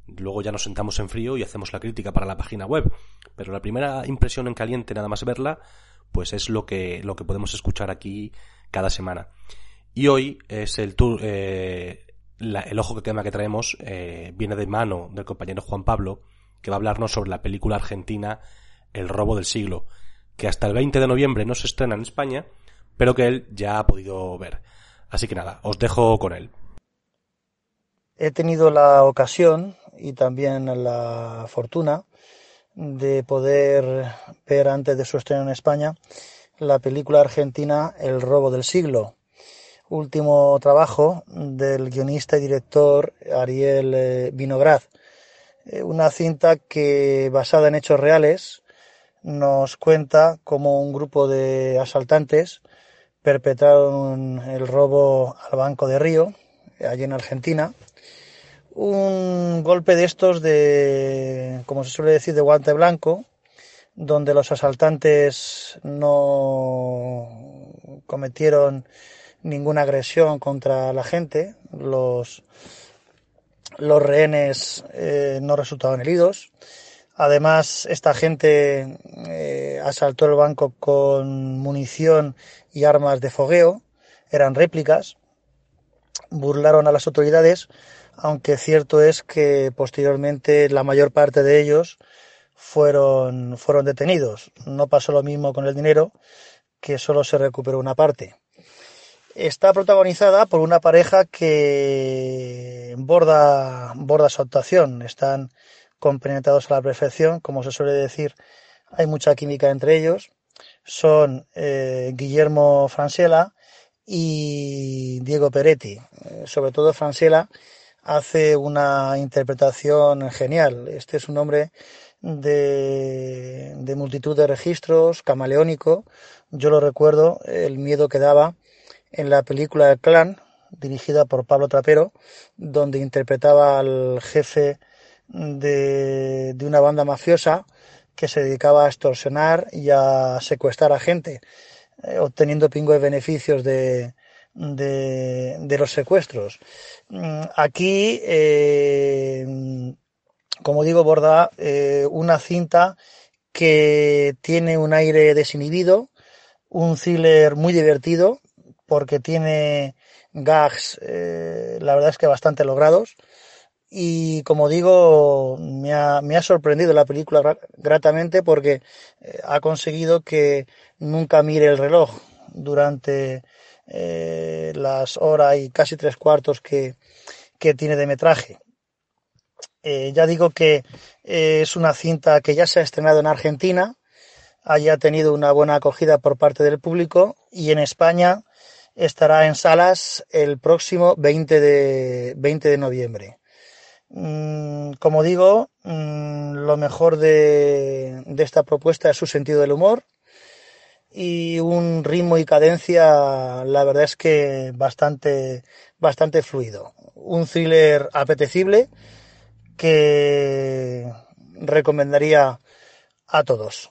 Luego ya nos sentamos en frío y hacemos la crítica para la página web. Pero la primera impresión en caliente, nada más verla, pues es lo que, lo que podemos escuchar aquí cada semana. Y hoy es el tour, eh, la- el ojo que quema que traemos eh, viene de mano del compañero Juan Pablo, que va a hablarnos sobre la película argentina El robo del siglo, que hasta el 20 de noviembre no se estrena en España, pero que él ya ha podido ver. Así que nada, os dejo con él. He tenido la ocasión y también la fortuna de poder ver antes de su estreno en España la película argentina El robo del siglo, último trabajo del guionista y director Ariel eh, Vinograd. Eh, Una cinta que, basada en hechos reales, nos cuenta cómo un grupo de asaltantes perpetraron el robo al Banco de Río, allí en Argentina. Un golpe de estos de, como se suele decir, de guante blanco, donde los asaltantes no cometieron ninguna agresión contra la gente, los, los rehenes eh, no resultaron heridos. Además, esta gente eh, asaltó el banco con munición y armas de fogueo, eran réplicas, burlaron a las autoridades, aunque cierto es que posteriormente la mayor parte de ellos fueron, fueron detenidos. No pasó lo mismo con el dinero, que solo se recuperó una parte. Está protagonizada por una pareja que borda, borda su actuación. Están compenetrados a la perfección, como se suele decir, hay mucha química entre ellos. Son eh, Guillermo Francella y Diego Peretti. Eh, sobre todo Francella hace una interpretación genial. Este es un hombre de, de multitud de registros, camaleónico. Yo lo recuerdo, el miedo que daba en la película El Clan, dirigida por Pablo Trapero, donde interpretaba al jefe de, de una banda mafiosa que se dedicaba a extorsionar y a secuestrar a gente, eh, obteniendo pingües beneficios de, de, de, los secuestros. Mm, aquí, eh, como digo, borda eh, una cinta que tiene un aire desinhibido, un thriller muy divertido, porque tiene gags, eh, la verdad es que bastante logrados. Y como digo, me ha, me ha sorprendido la película gratamente porque eh, ha conseguido que nunca mire el reloj durante eh, las horas y casi tres cuartos que, que tiene de metraje. Ya digo que es una cinta que ya se ha estrenado en Argentina, haya tenido una buena acogida por parte del público y en España estará en salas el próximo 20 de, 20 de noviembre. Mm, como digo, mm, lo mejor de, de esta propuesta es su sentido del humor y un ritmo y cadencia, la verdad es que bastante, bastante fluido. Un thriller apetecible que recomendaría a todos.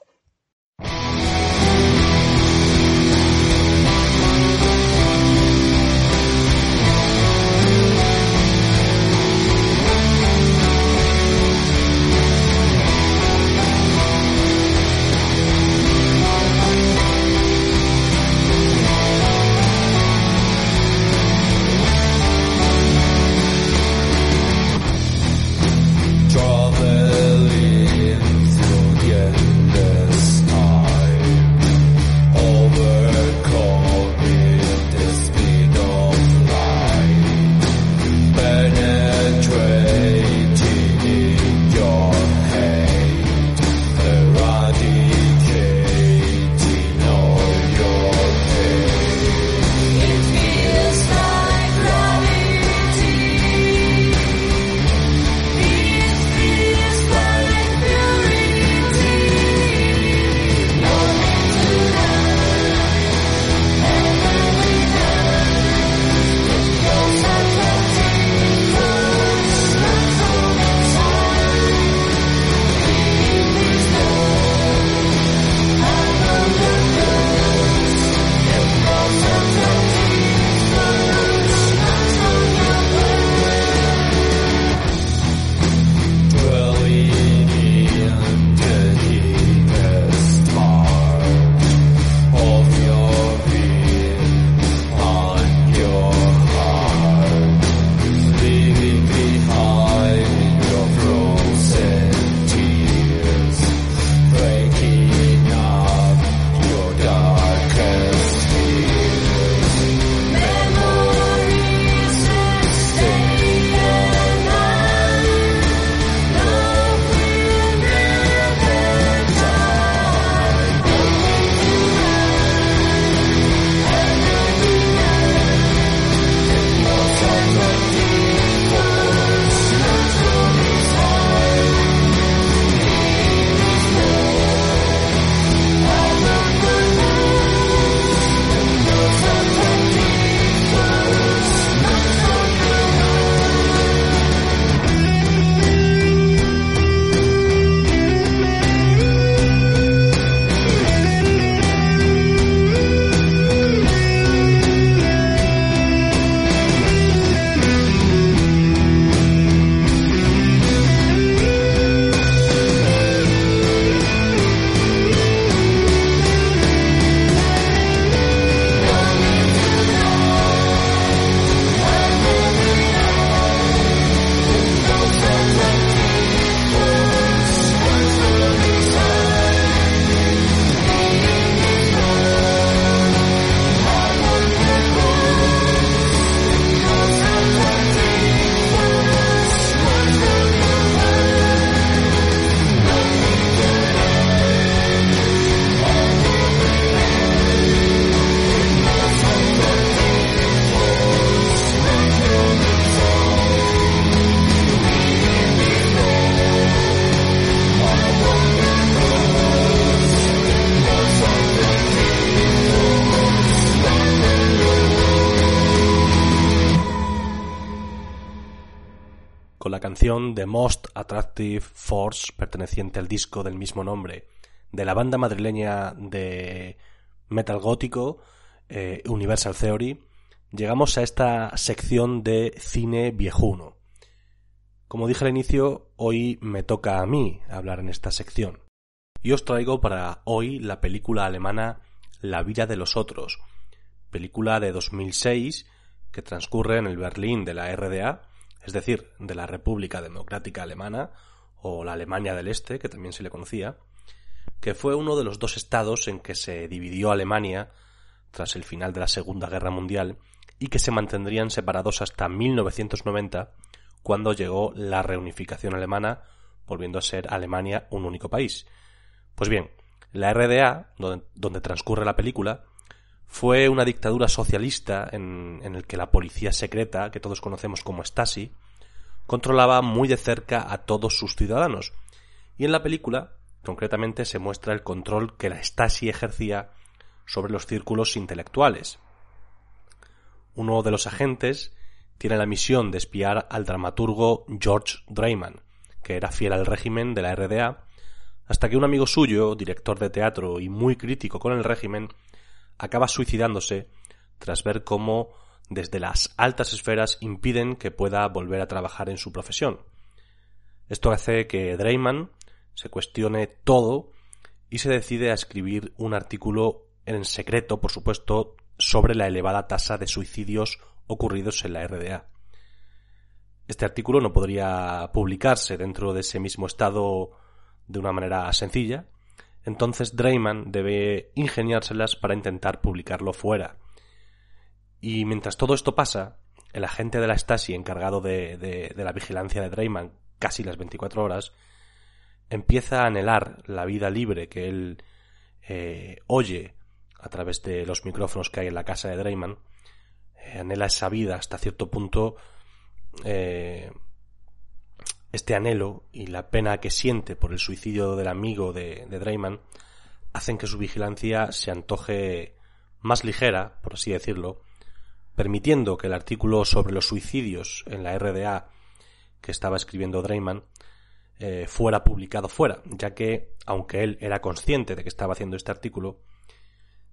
Most Attractive Force, perteneciente al disco del mismo nombre, de la banda madrileña de metal gótico eh, Universal Theory, llegamos a esta sección de cine viejuno. Como dije al inicio, hoy me toca a mí hablar en esta sección. Y os traigo para hoy la película alemana La vida de los otros, película de 2006 que transcurre en el Berlín de la RDA, es decir, de la República Democrática Alemana, o la Alemania del Este, que también se le conocía, que fue uno de los dos estados en que se dividió Alemania tras el final de la Segunda Guerra Mundial y que se mantendrían separados hasta 1990, cuando llegó la reunificación alemana, volviendo a ser Alemania un único país. Pues bien, la RDA, donde, transcurre la película, fue una dictadura socialista en, en el que la policía secreta, que todos conocemos como Stasi, controlaba muy de cerca a todos sus ciudadanos. Y en la película, concretamente, se muestra el control que la Stasi ejercía sobre los círculos intelectuales. Uno de los agentes tiene la misión de espiar al dramaturgo George Dreyman, que era fiel al régimen de la RDA, hasta que un amigo suyo, director de teatro y muy crítico con el régimen, acaba suicidándose tras ver cómo desde las altas esferas impiden que pueda volver a trabajar en su profesión. Esto hace que Dreyman se cuestione todo y se decide a escribir un artículo en secreto, por supuesto, sobre la elevada tasa de suicidios ocurridos en la RDA. Este artículo no podría publicarse dentro de ese mismo estado de una manera sencilla, entonces Dreyman debe ingeniárselas para intentar publicarlo fuera. Y mientras todo esto pasa, el agente de la Stasi encargado de, de la vigilancia de Dreyman casi las 24 horas, empieza a anhelar la vida libre que él eh, oye a través de los micrófonos que hay en la casa de Dreyman, eh, anhela esa vida hasta cierto punto, eh, este anhelo y la pena que siente por el suicidio del amigo de, de Dreyman hacen que su vigilancia se antoje más ligera, por así decirlo, permitiendo que el artículo sobre los suicidios en la RDA que estaba escribiendo Dreyman eh, fuera publicado fuera, ya que, aunque él era consciente de que estaba haciendo este artículo,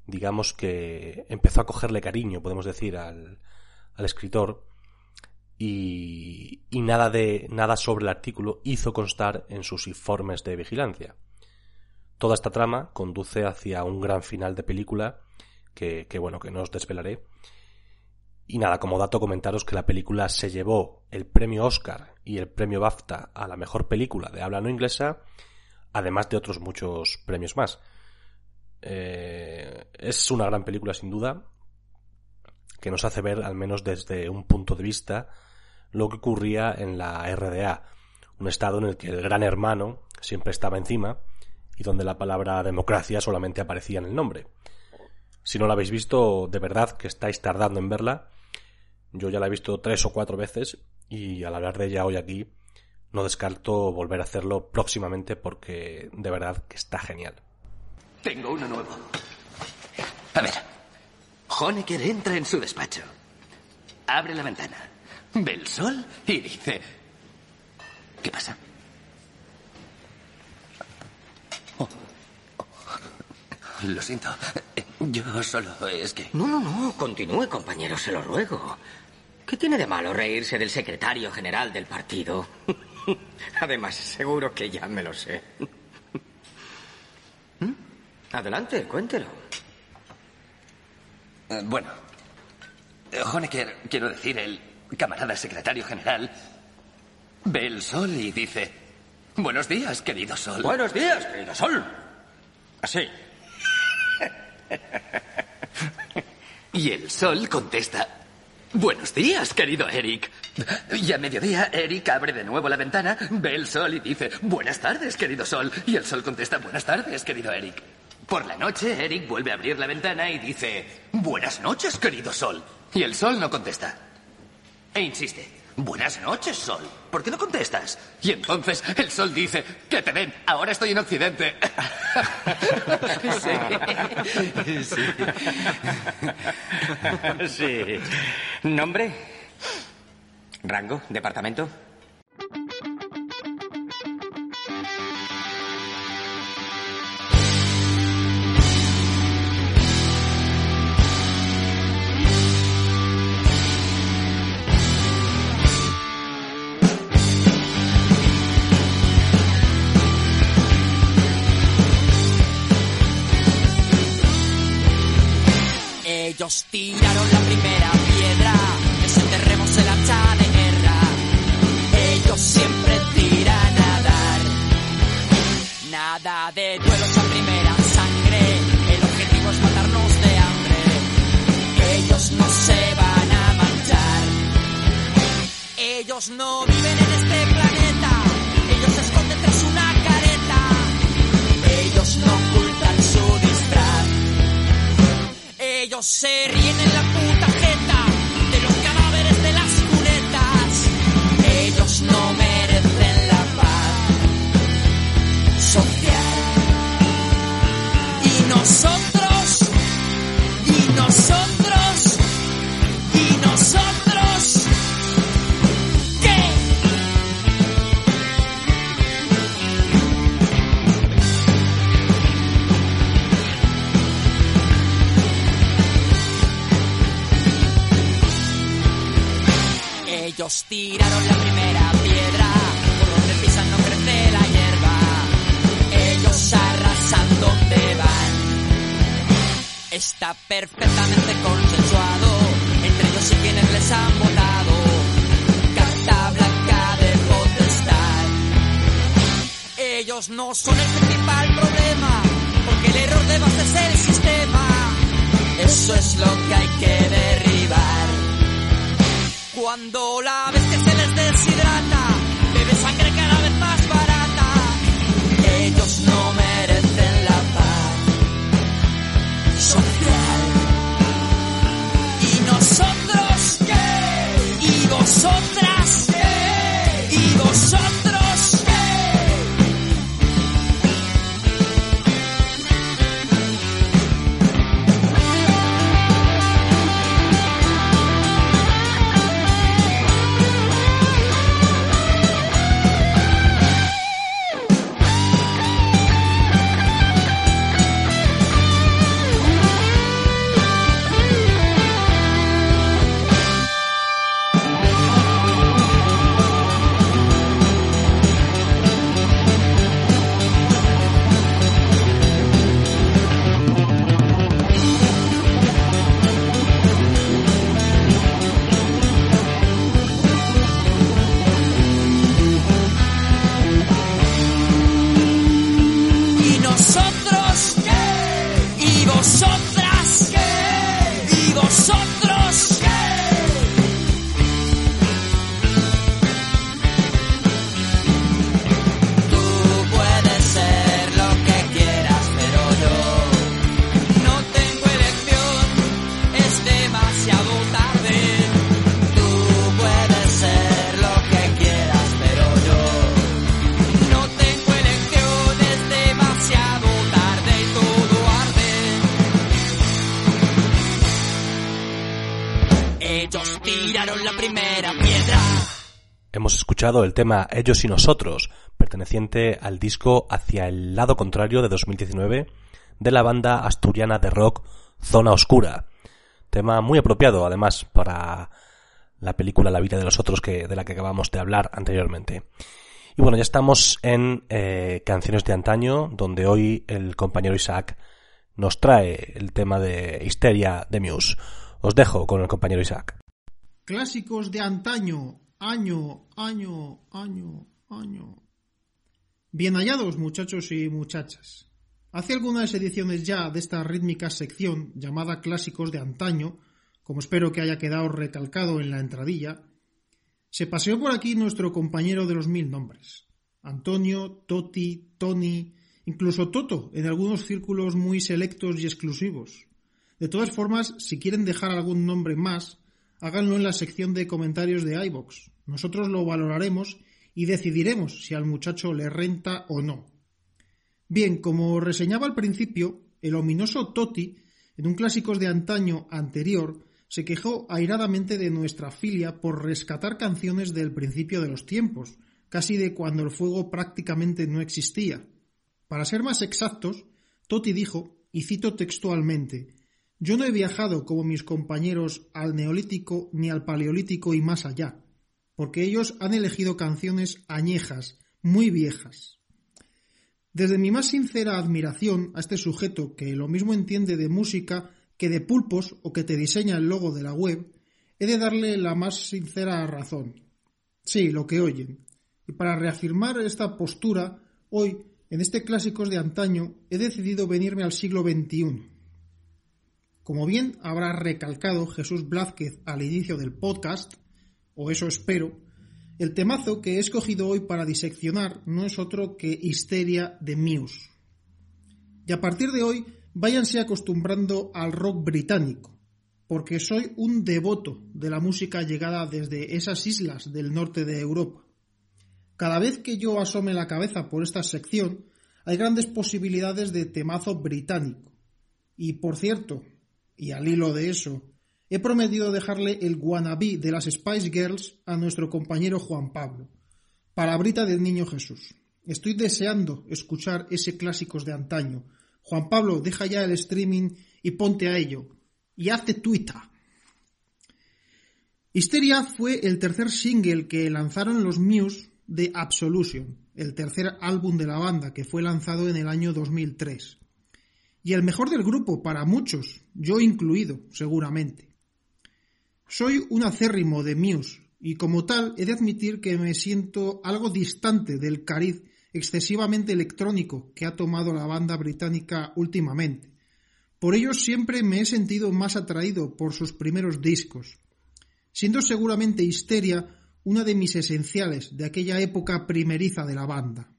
digamos que empezó a cogerle cariño, podemos decir, al, al escritor, y, y, nada de nada sobre el artículo hizo constar en sus informes de vigilancia. Toda esta trama conduce hacia un gran final de película que, bueno, que no os desvelaré, y nada, como dato comentaros que la película se llevó el premio Oscar y el premio BAFTA a la mejor película de habla no inglesa, además de otros muchos premios más. Eh, es una gran película sin duda, que nos hace ver, al menos desde un punto de vista, lo que ocurría en la RDA, un estado en el que el gran hermano siempre estaba encima y donde la palabra democracia solamente aparecía en el nombre. Si no la habéis visto, de verdad que estáis tardando en verla. Yo ya la he visto tres o cuatro veces y al hablar de ella hoy aquí no descarto volver a hacerlo próximamente porque de verdad que está genial. Tengo uno nuevo. A ver. Honecker entra en su despacho. Abre la ventana. Ve el sol y dice... ¿Qué pasa? Oh. Lo siento. Yo solo es que... No, no, no. Continúe, compañero. Se lo ruego. ¿Qué tiene de malo reírse del secretario general del partido? *laughs* Además, seguro que ya me lo sé. ¿Mm? Adelante, cuéntelo. Eh, bueno, Honecker, quiero decir, el camarada secretario general, ve el sol y dice, buenos días, querido sol. Buenos días, querido sol. Así. *laughs* y el sol contesta, buenos días, querido Eric. Y a mediodía, Eric abre de nuevo la ventana, ve el sol y dice, buenas tardes, querido sol. Y el sol contesta, buenas tardes, querido Eric. Por la noche, Eric vuelve a abrir la ventana y dice, buenas noches, querido sol. Y el sol no contesta. E insiste, buenas noches, sol. ¿Por qué no contestas? Y entonces el sol dice, que te den, ahora estoy en Occidente. sí. *laughs* sí. sí. ¿Nombre? ¿Rango? ¿Departamento? Ellos tiraron la primera piedra, desenterremos el hacha de guerra. Ellos siempre tiran a dar. Nada de duelos a primera sangre, el objetivo es matarnos de hambre. Ellos no se van a manchar. Ellos no Tiraron la primera piedra, por donde pisan no crece la hierba. Ellos arrasan donde van. Está perfectamente consensuado entre ellos y quienes les han votado. Carta blanca de potestad. Ellos no son el principal problema, porque el error de base es el sistema. Eso es lo que hay que derribar. Cuando la el tema Ellos y Nosotros, perteneciente al disco Hacia el lado contrario de 2019 de la banda asturiana de rock Zona Oscura. Tema muy apropiado, además, para la película La vida de los otros que, de la que acabamos de hablar anteriormente. Y bueno, ya estamos en eh, Canciones de Antaño, donde hoy el compañero Isaac nos trae el tema de Histeria de Muse. Os dejo con el compañero Isaac. Clásicos de antaño, año, año, año, año. Bien hallados, muchachos y muchachas. Hace algunas ediciones ya de esta rítmica sección llamada Clásicos de antaño, como espero que haya quedado recalcado en la entradilla, se paseó por aquí nuestro compañero de los mil nombres. Antonio, Toti, Tony, incluso Toto, en algunos círculos muy selectos y exclusivos. De todas formas, si quieren dejar algún nombre más, háganlo en la sección de comentarios de iBox. Nosotros lo valoraremos y decidiremos si al muchacho le renta o no. Bien, como reseñaba al principio, el ominoso Toti, en un clásicos de antaño anterior, se quejó airadamente de nuestra filia por rescatar canciones del principio de los tiempos, casi de cuando el fuego prácticamente no existía. Para ser más exactos, Totti dijo, y cito textualmente, yo no he viajado como mis compañeros al neolítico ni al paleolítico y más allá, porque ellos han elegido canciones añejas, muy viejas. Desde mi más sincera admiración a este sujeto que lo mismo entiende de música que de pulpos o que te diseña el logo de la web, he de darle la más sincera razón. Sí, lo que oyen. Y para reafirmar esta postura, hoy, en este Clásicos de antaño, he decidido venirme al siglo XXI. Como bien habrá recalcado Jesús Blázquez al inicio del podcast, o eso espero, el temazo que he escogido hoy para diseccionar no es otro que Histeria de Muse. Y a partir de hoy, váyanse acostumbrando al rock británico, porque soy un devoto de la música llegada desde esas islas del norte de Europa. Cada vez que yo asome la cabeza por esta sección, hay grandes posibilidades de temazo británico. Y por cierto, y al hilo de eso, he prometido dejarle el wannabe de las Spice Girls a nuestro compañero Juan Pablo, palabrita del niño Jesús. Estoy deseando escuchar ese clásicos de antaño. Juan Pablo, deja ya el streaming y ponte a ello. Y hazte Twitter. Histeria fue el tercer single que lanzaron los Muse de Absolution, el tercer álbum de la banda que fue lanzado en el año 2003. Y el mejor del grupo para muchos, yo incluido, seguramente. Soy un acérrimo de Muse y como tal he de admitir que me siento algo distante del cariz excesivamente electrónico que ha tomado la banda británica últimamente. Por ello siempre me he sentido más atraído por sus primeros discos, siendo seguramente Histeria una de mis esenciales de aquella época primeriza de la banda.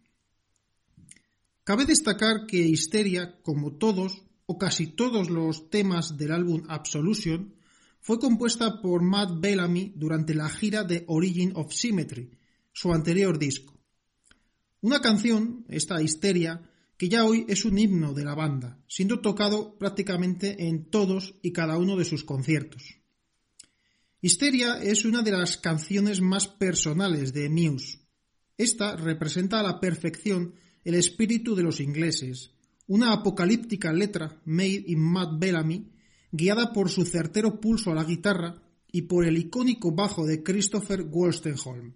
Cabe destacar que Histeria, como todos o casi todos los temas del álbum Absolution, fue compuesta por Matt Bellamy durante la gira de Origin of Symmetry, su anterior disco. Una canción, esta Histeria, que ya hoy es un himno de la banda, siendo tocado prácticamente en todos y cada uno de sus conciertos. Histeria es una de las canciones más personales de Muse. Esta representa a la perfección el espíritu de los ingleses, una apocalíptica letra made in Matt Bellamy, guiada por su certero pulso a la guitarra y por el icónico bajo de Christopher Wolstenholme,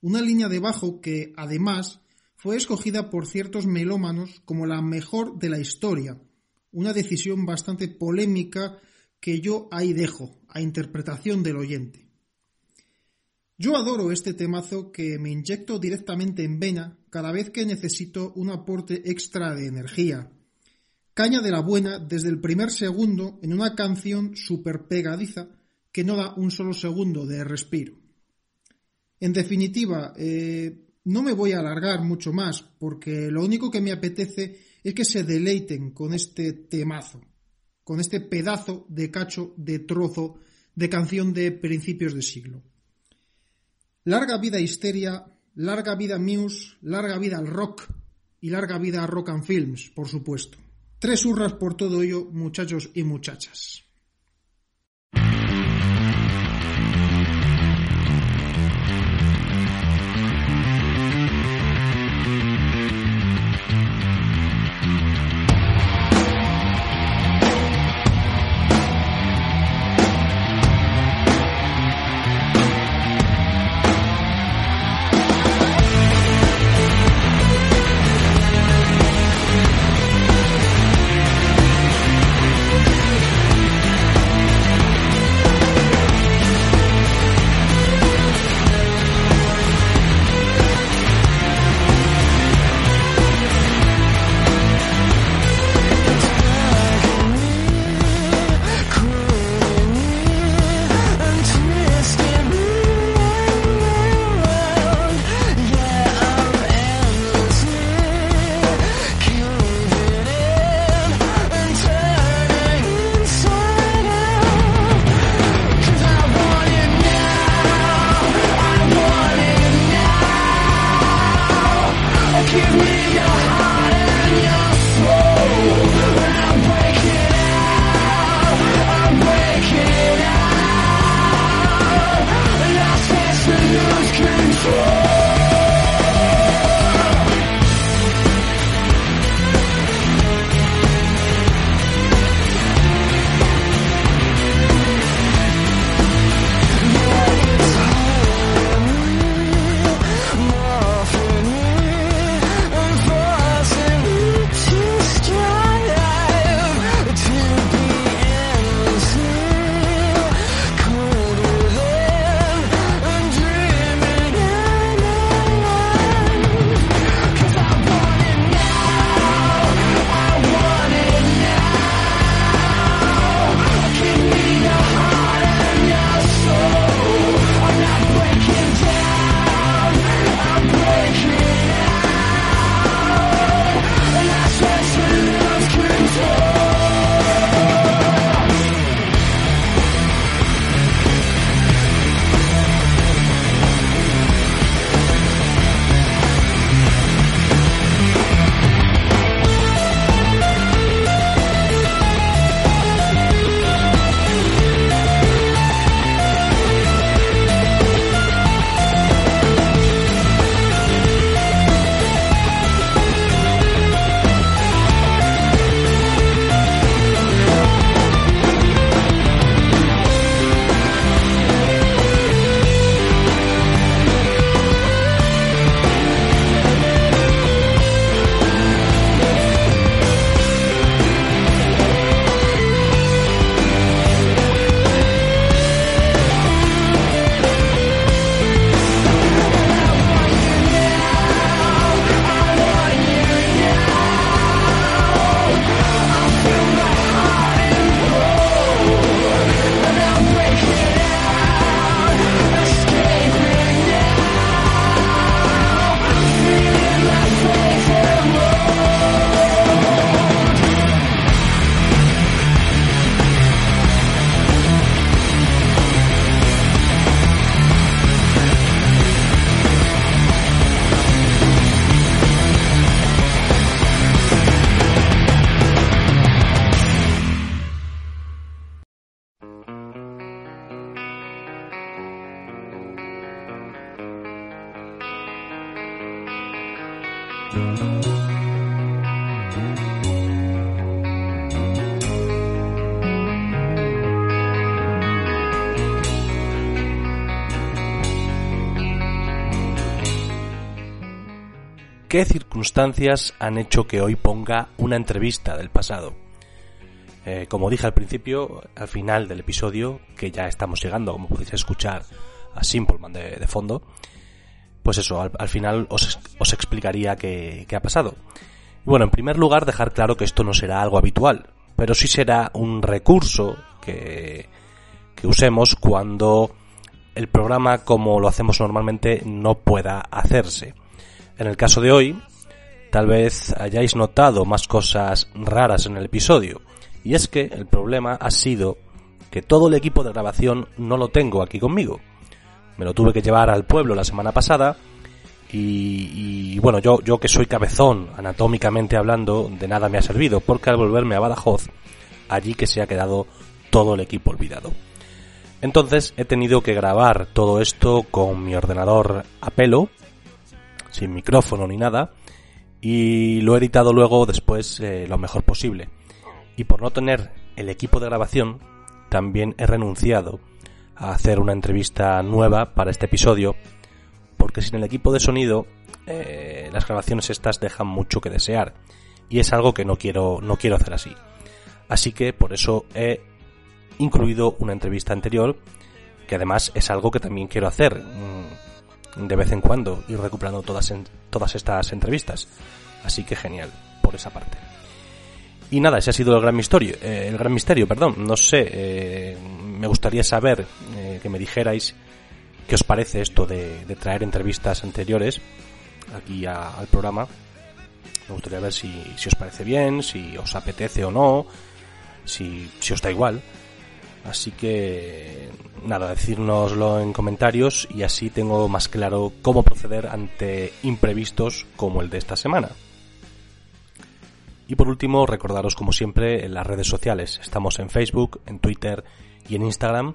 una línea de bajo que, además, fue escogida por ciertos melómanos como la mejor de la historia, una decisión bastante polémica que yo ahí dejo, a interpretación del oyente. Yo adoro este temazo que me inyecto directamente en vena cada vez que necesito un aporte extra de energía. Caña de la buena desde el primer segundo en una canción súper pegadiza que no da un solo segundo de respiro. En definitiva, eh, no me voy a alargar mucho más porque lo único que me apetece es que se deleiten con este temazo, con este pedazo de cacho de trozo de canción de principios de siglo. Larga vida Histeria, larga vida Muse, larga vida al rock y larga vida a Rock and Films, por supuesto. Tres hurras por todo ello, muchachos y muchachas. ¿Qué circunstancias han hecho que hoy ponga una entrevista del pasado? Eh, como dije al principio, al final del episodio, que ya estamos llegando, como podéis escuchar a Simpleman de, de fondo, pues eso, al, al final os, os explicaría qué, qué ha pasado. Bueno, en primer lugar, dejar claro que esto no será algo habitual, pero sí será un recurso que, que usemos cuando el programa, como lo hacemos normalmente, no pueda hacerse. En el caso de hoy, tal vez hayáis notado más cosas raras en el episodio. Y es que el problema ha sido que todo el equipo de grabación no lo tengo aquí conmigo. Me lo tuve que llevar al pueblo la semana pasada y, bueno, yo, yo que soy cabezón, anatómicamente hablando, de nada me ha servido, porque al volverme a Badajoz, allí que se ha quedado todo el equipo olvidado. Entonces he tenido que grabar todo esto con mi ordenador a pelo, sin micrófono ni nada, y lo he editado luego después eh, lo mejor posible. Y por no tener el equipo de grabación, también he renunciado a hacer una entrevista nueva para este episodio, porque sin el equipo de sonido eh, las grabaciones estas dejan mucho que desear y es algo que no quiero no quiero hacer así. Así que por eso he incluido una entrevista anterior que además es algo que también quiero hacer mm, de vez en cuando ir recuperando todas en, todas estas entrevistas. Así que genial por esa parte. Y nada, ese ha sido el gran misterio, eh, el gran misterio, perdón. No sé, eh, me gustaría saber eh, que me dijerais qué os parece esto de, traer entrevistas anteriores aquí a, al programa. Me gustaría ver si, si, os parece bien, si os apetece o no, si, si os da igual. Así que nada, decírnoslo en comentarios y así tengo más claro cómo proceder ante imprevistos como el de esta semana. Y por último, recordaros como siempre en las redes sociales. Estamos en Facebook, en Twitter y en Instagram.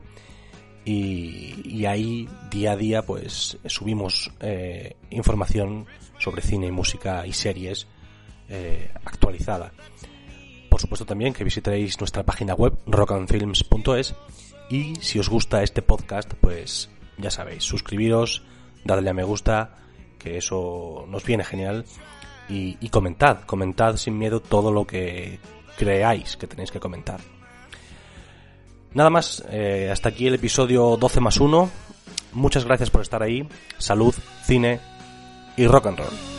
Y, ahí día a día pues subimos eh, información sobre cine y música y series eh, actualizada. Por supuesto también que visitaréis nuestra página web rockandfilms.es y si os gusta este podcast pues ya sabéis, suscribiros, dadle a me gusta, que eso nos viene genial y, y comentad, comentad sin miedo todo lo que creáis que tenéis que comentar. Nada más, eh, hasta aquí el episodio 12 más 1. Muchas gracias por estar ahí. Salud, cine y rock and roll.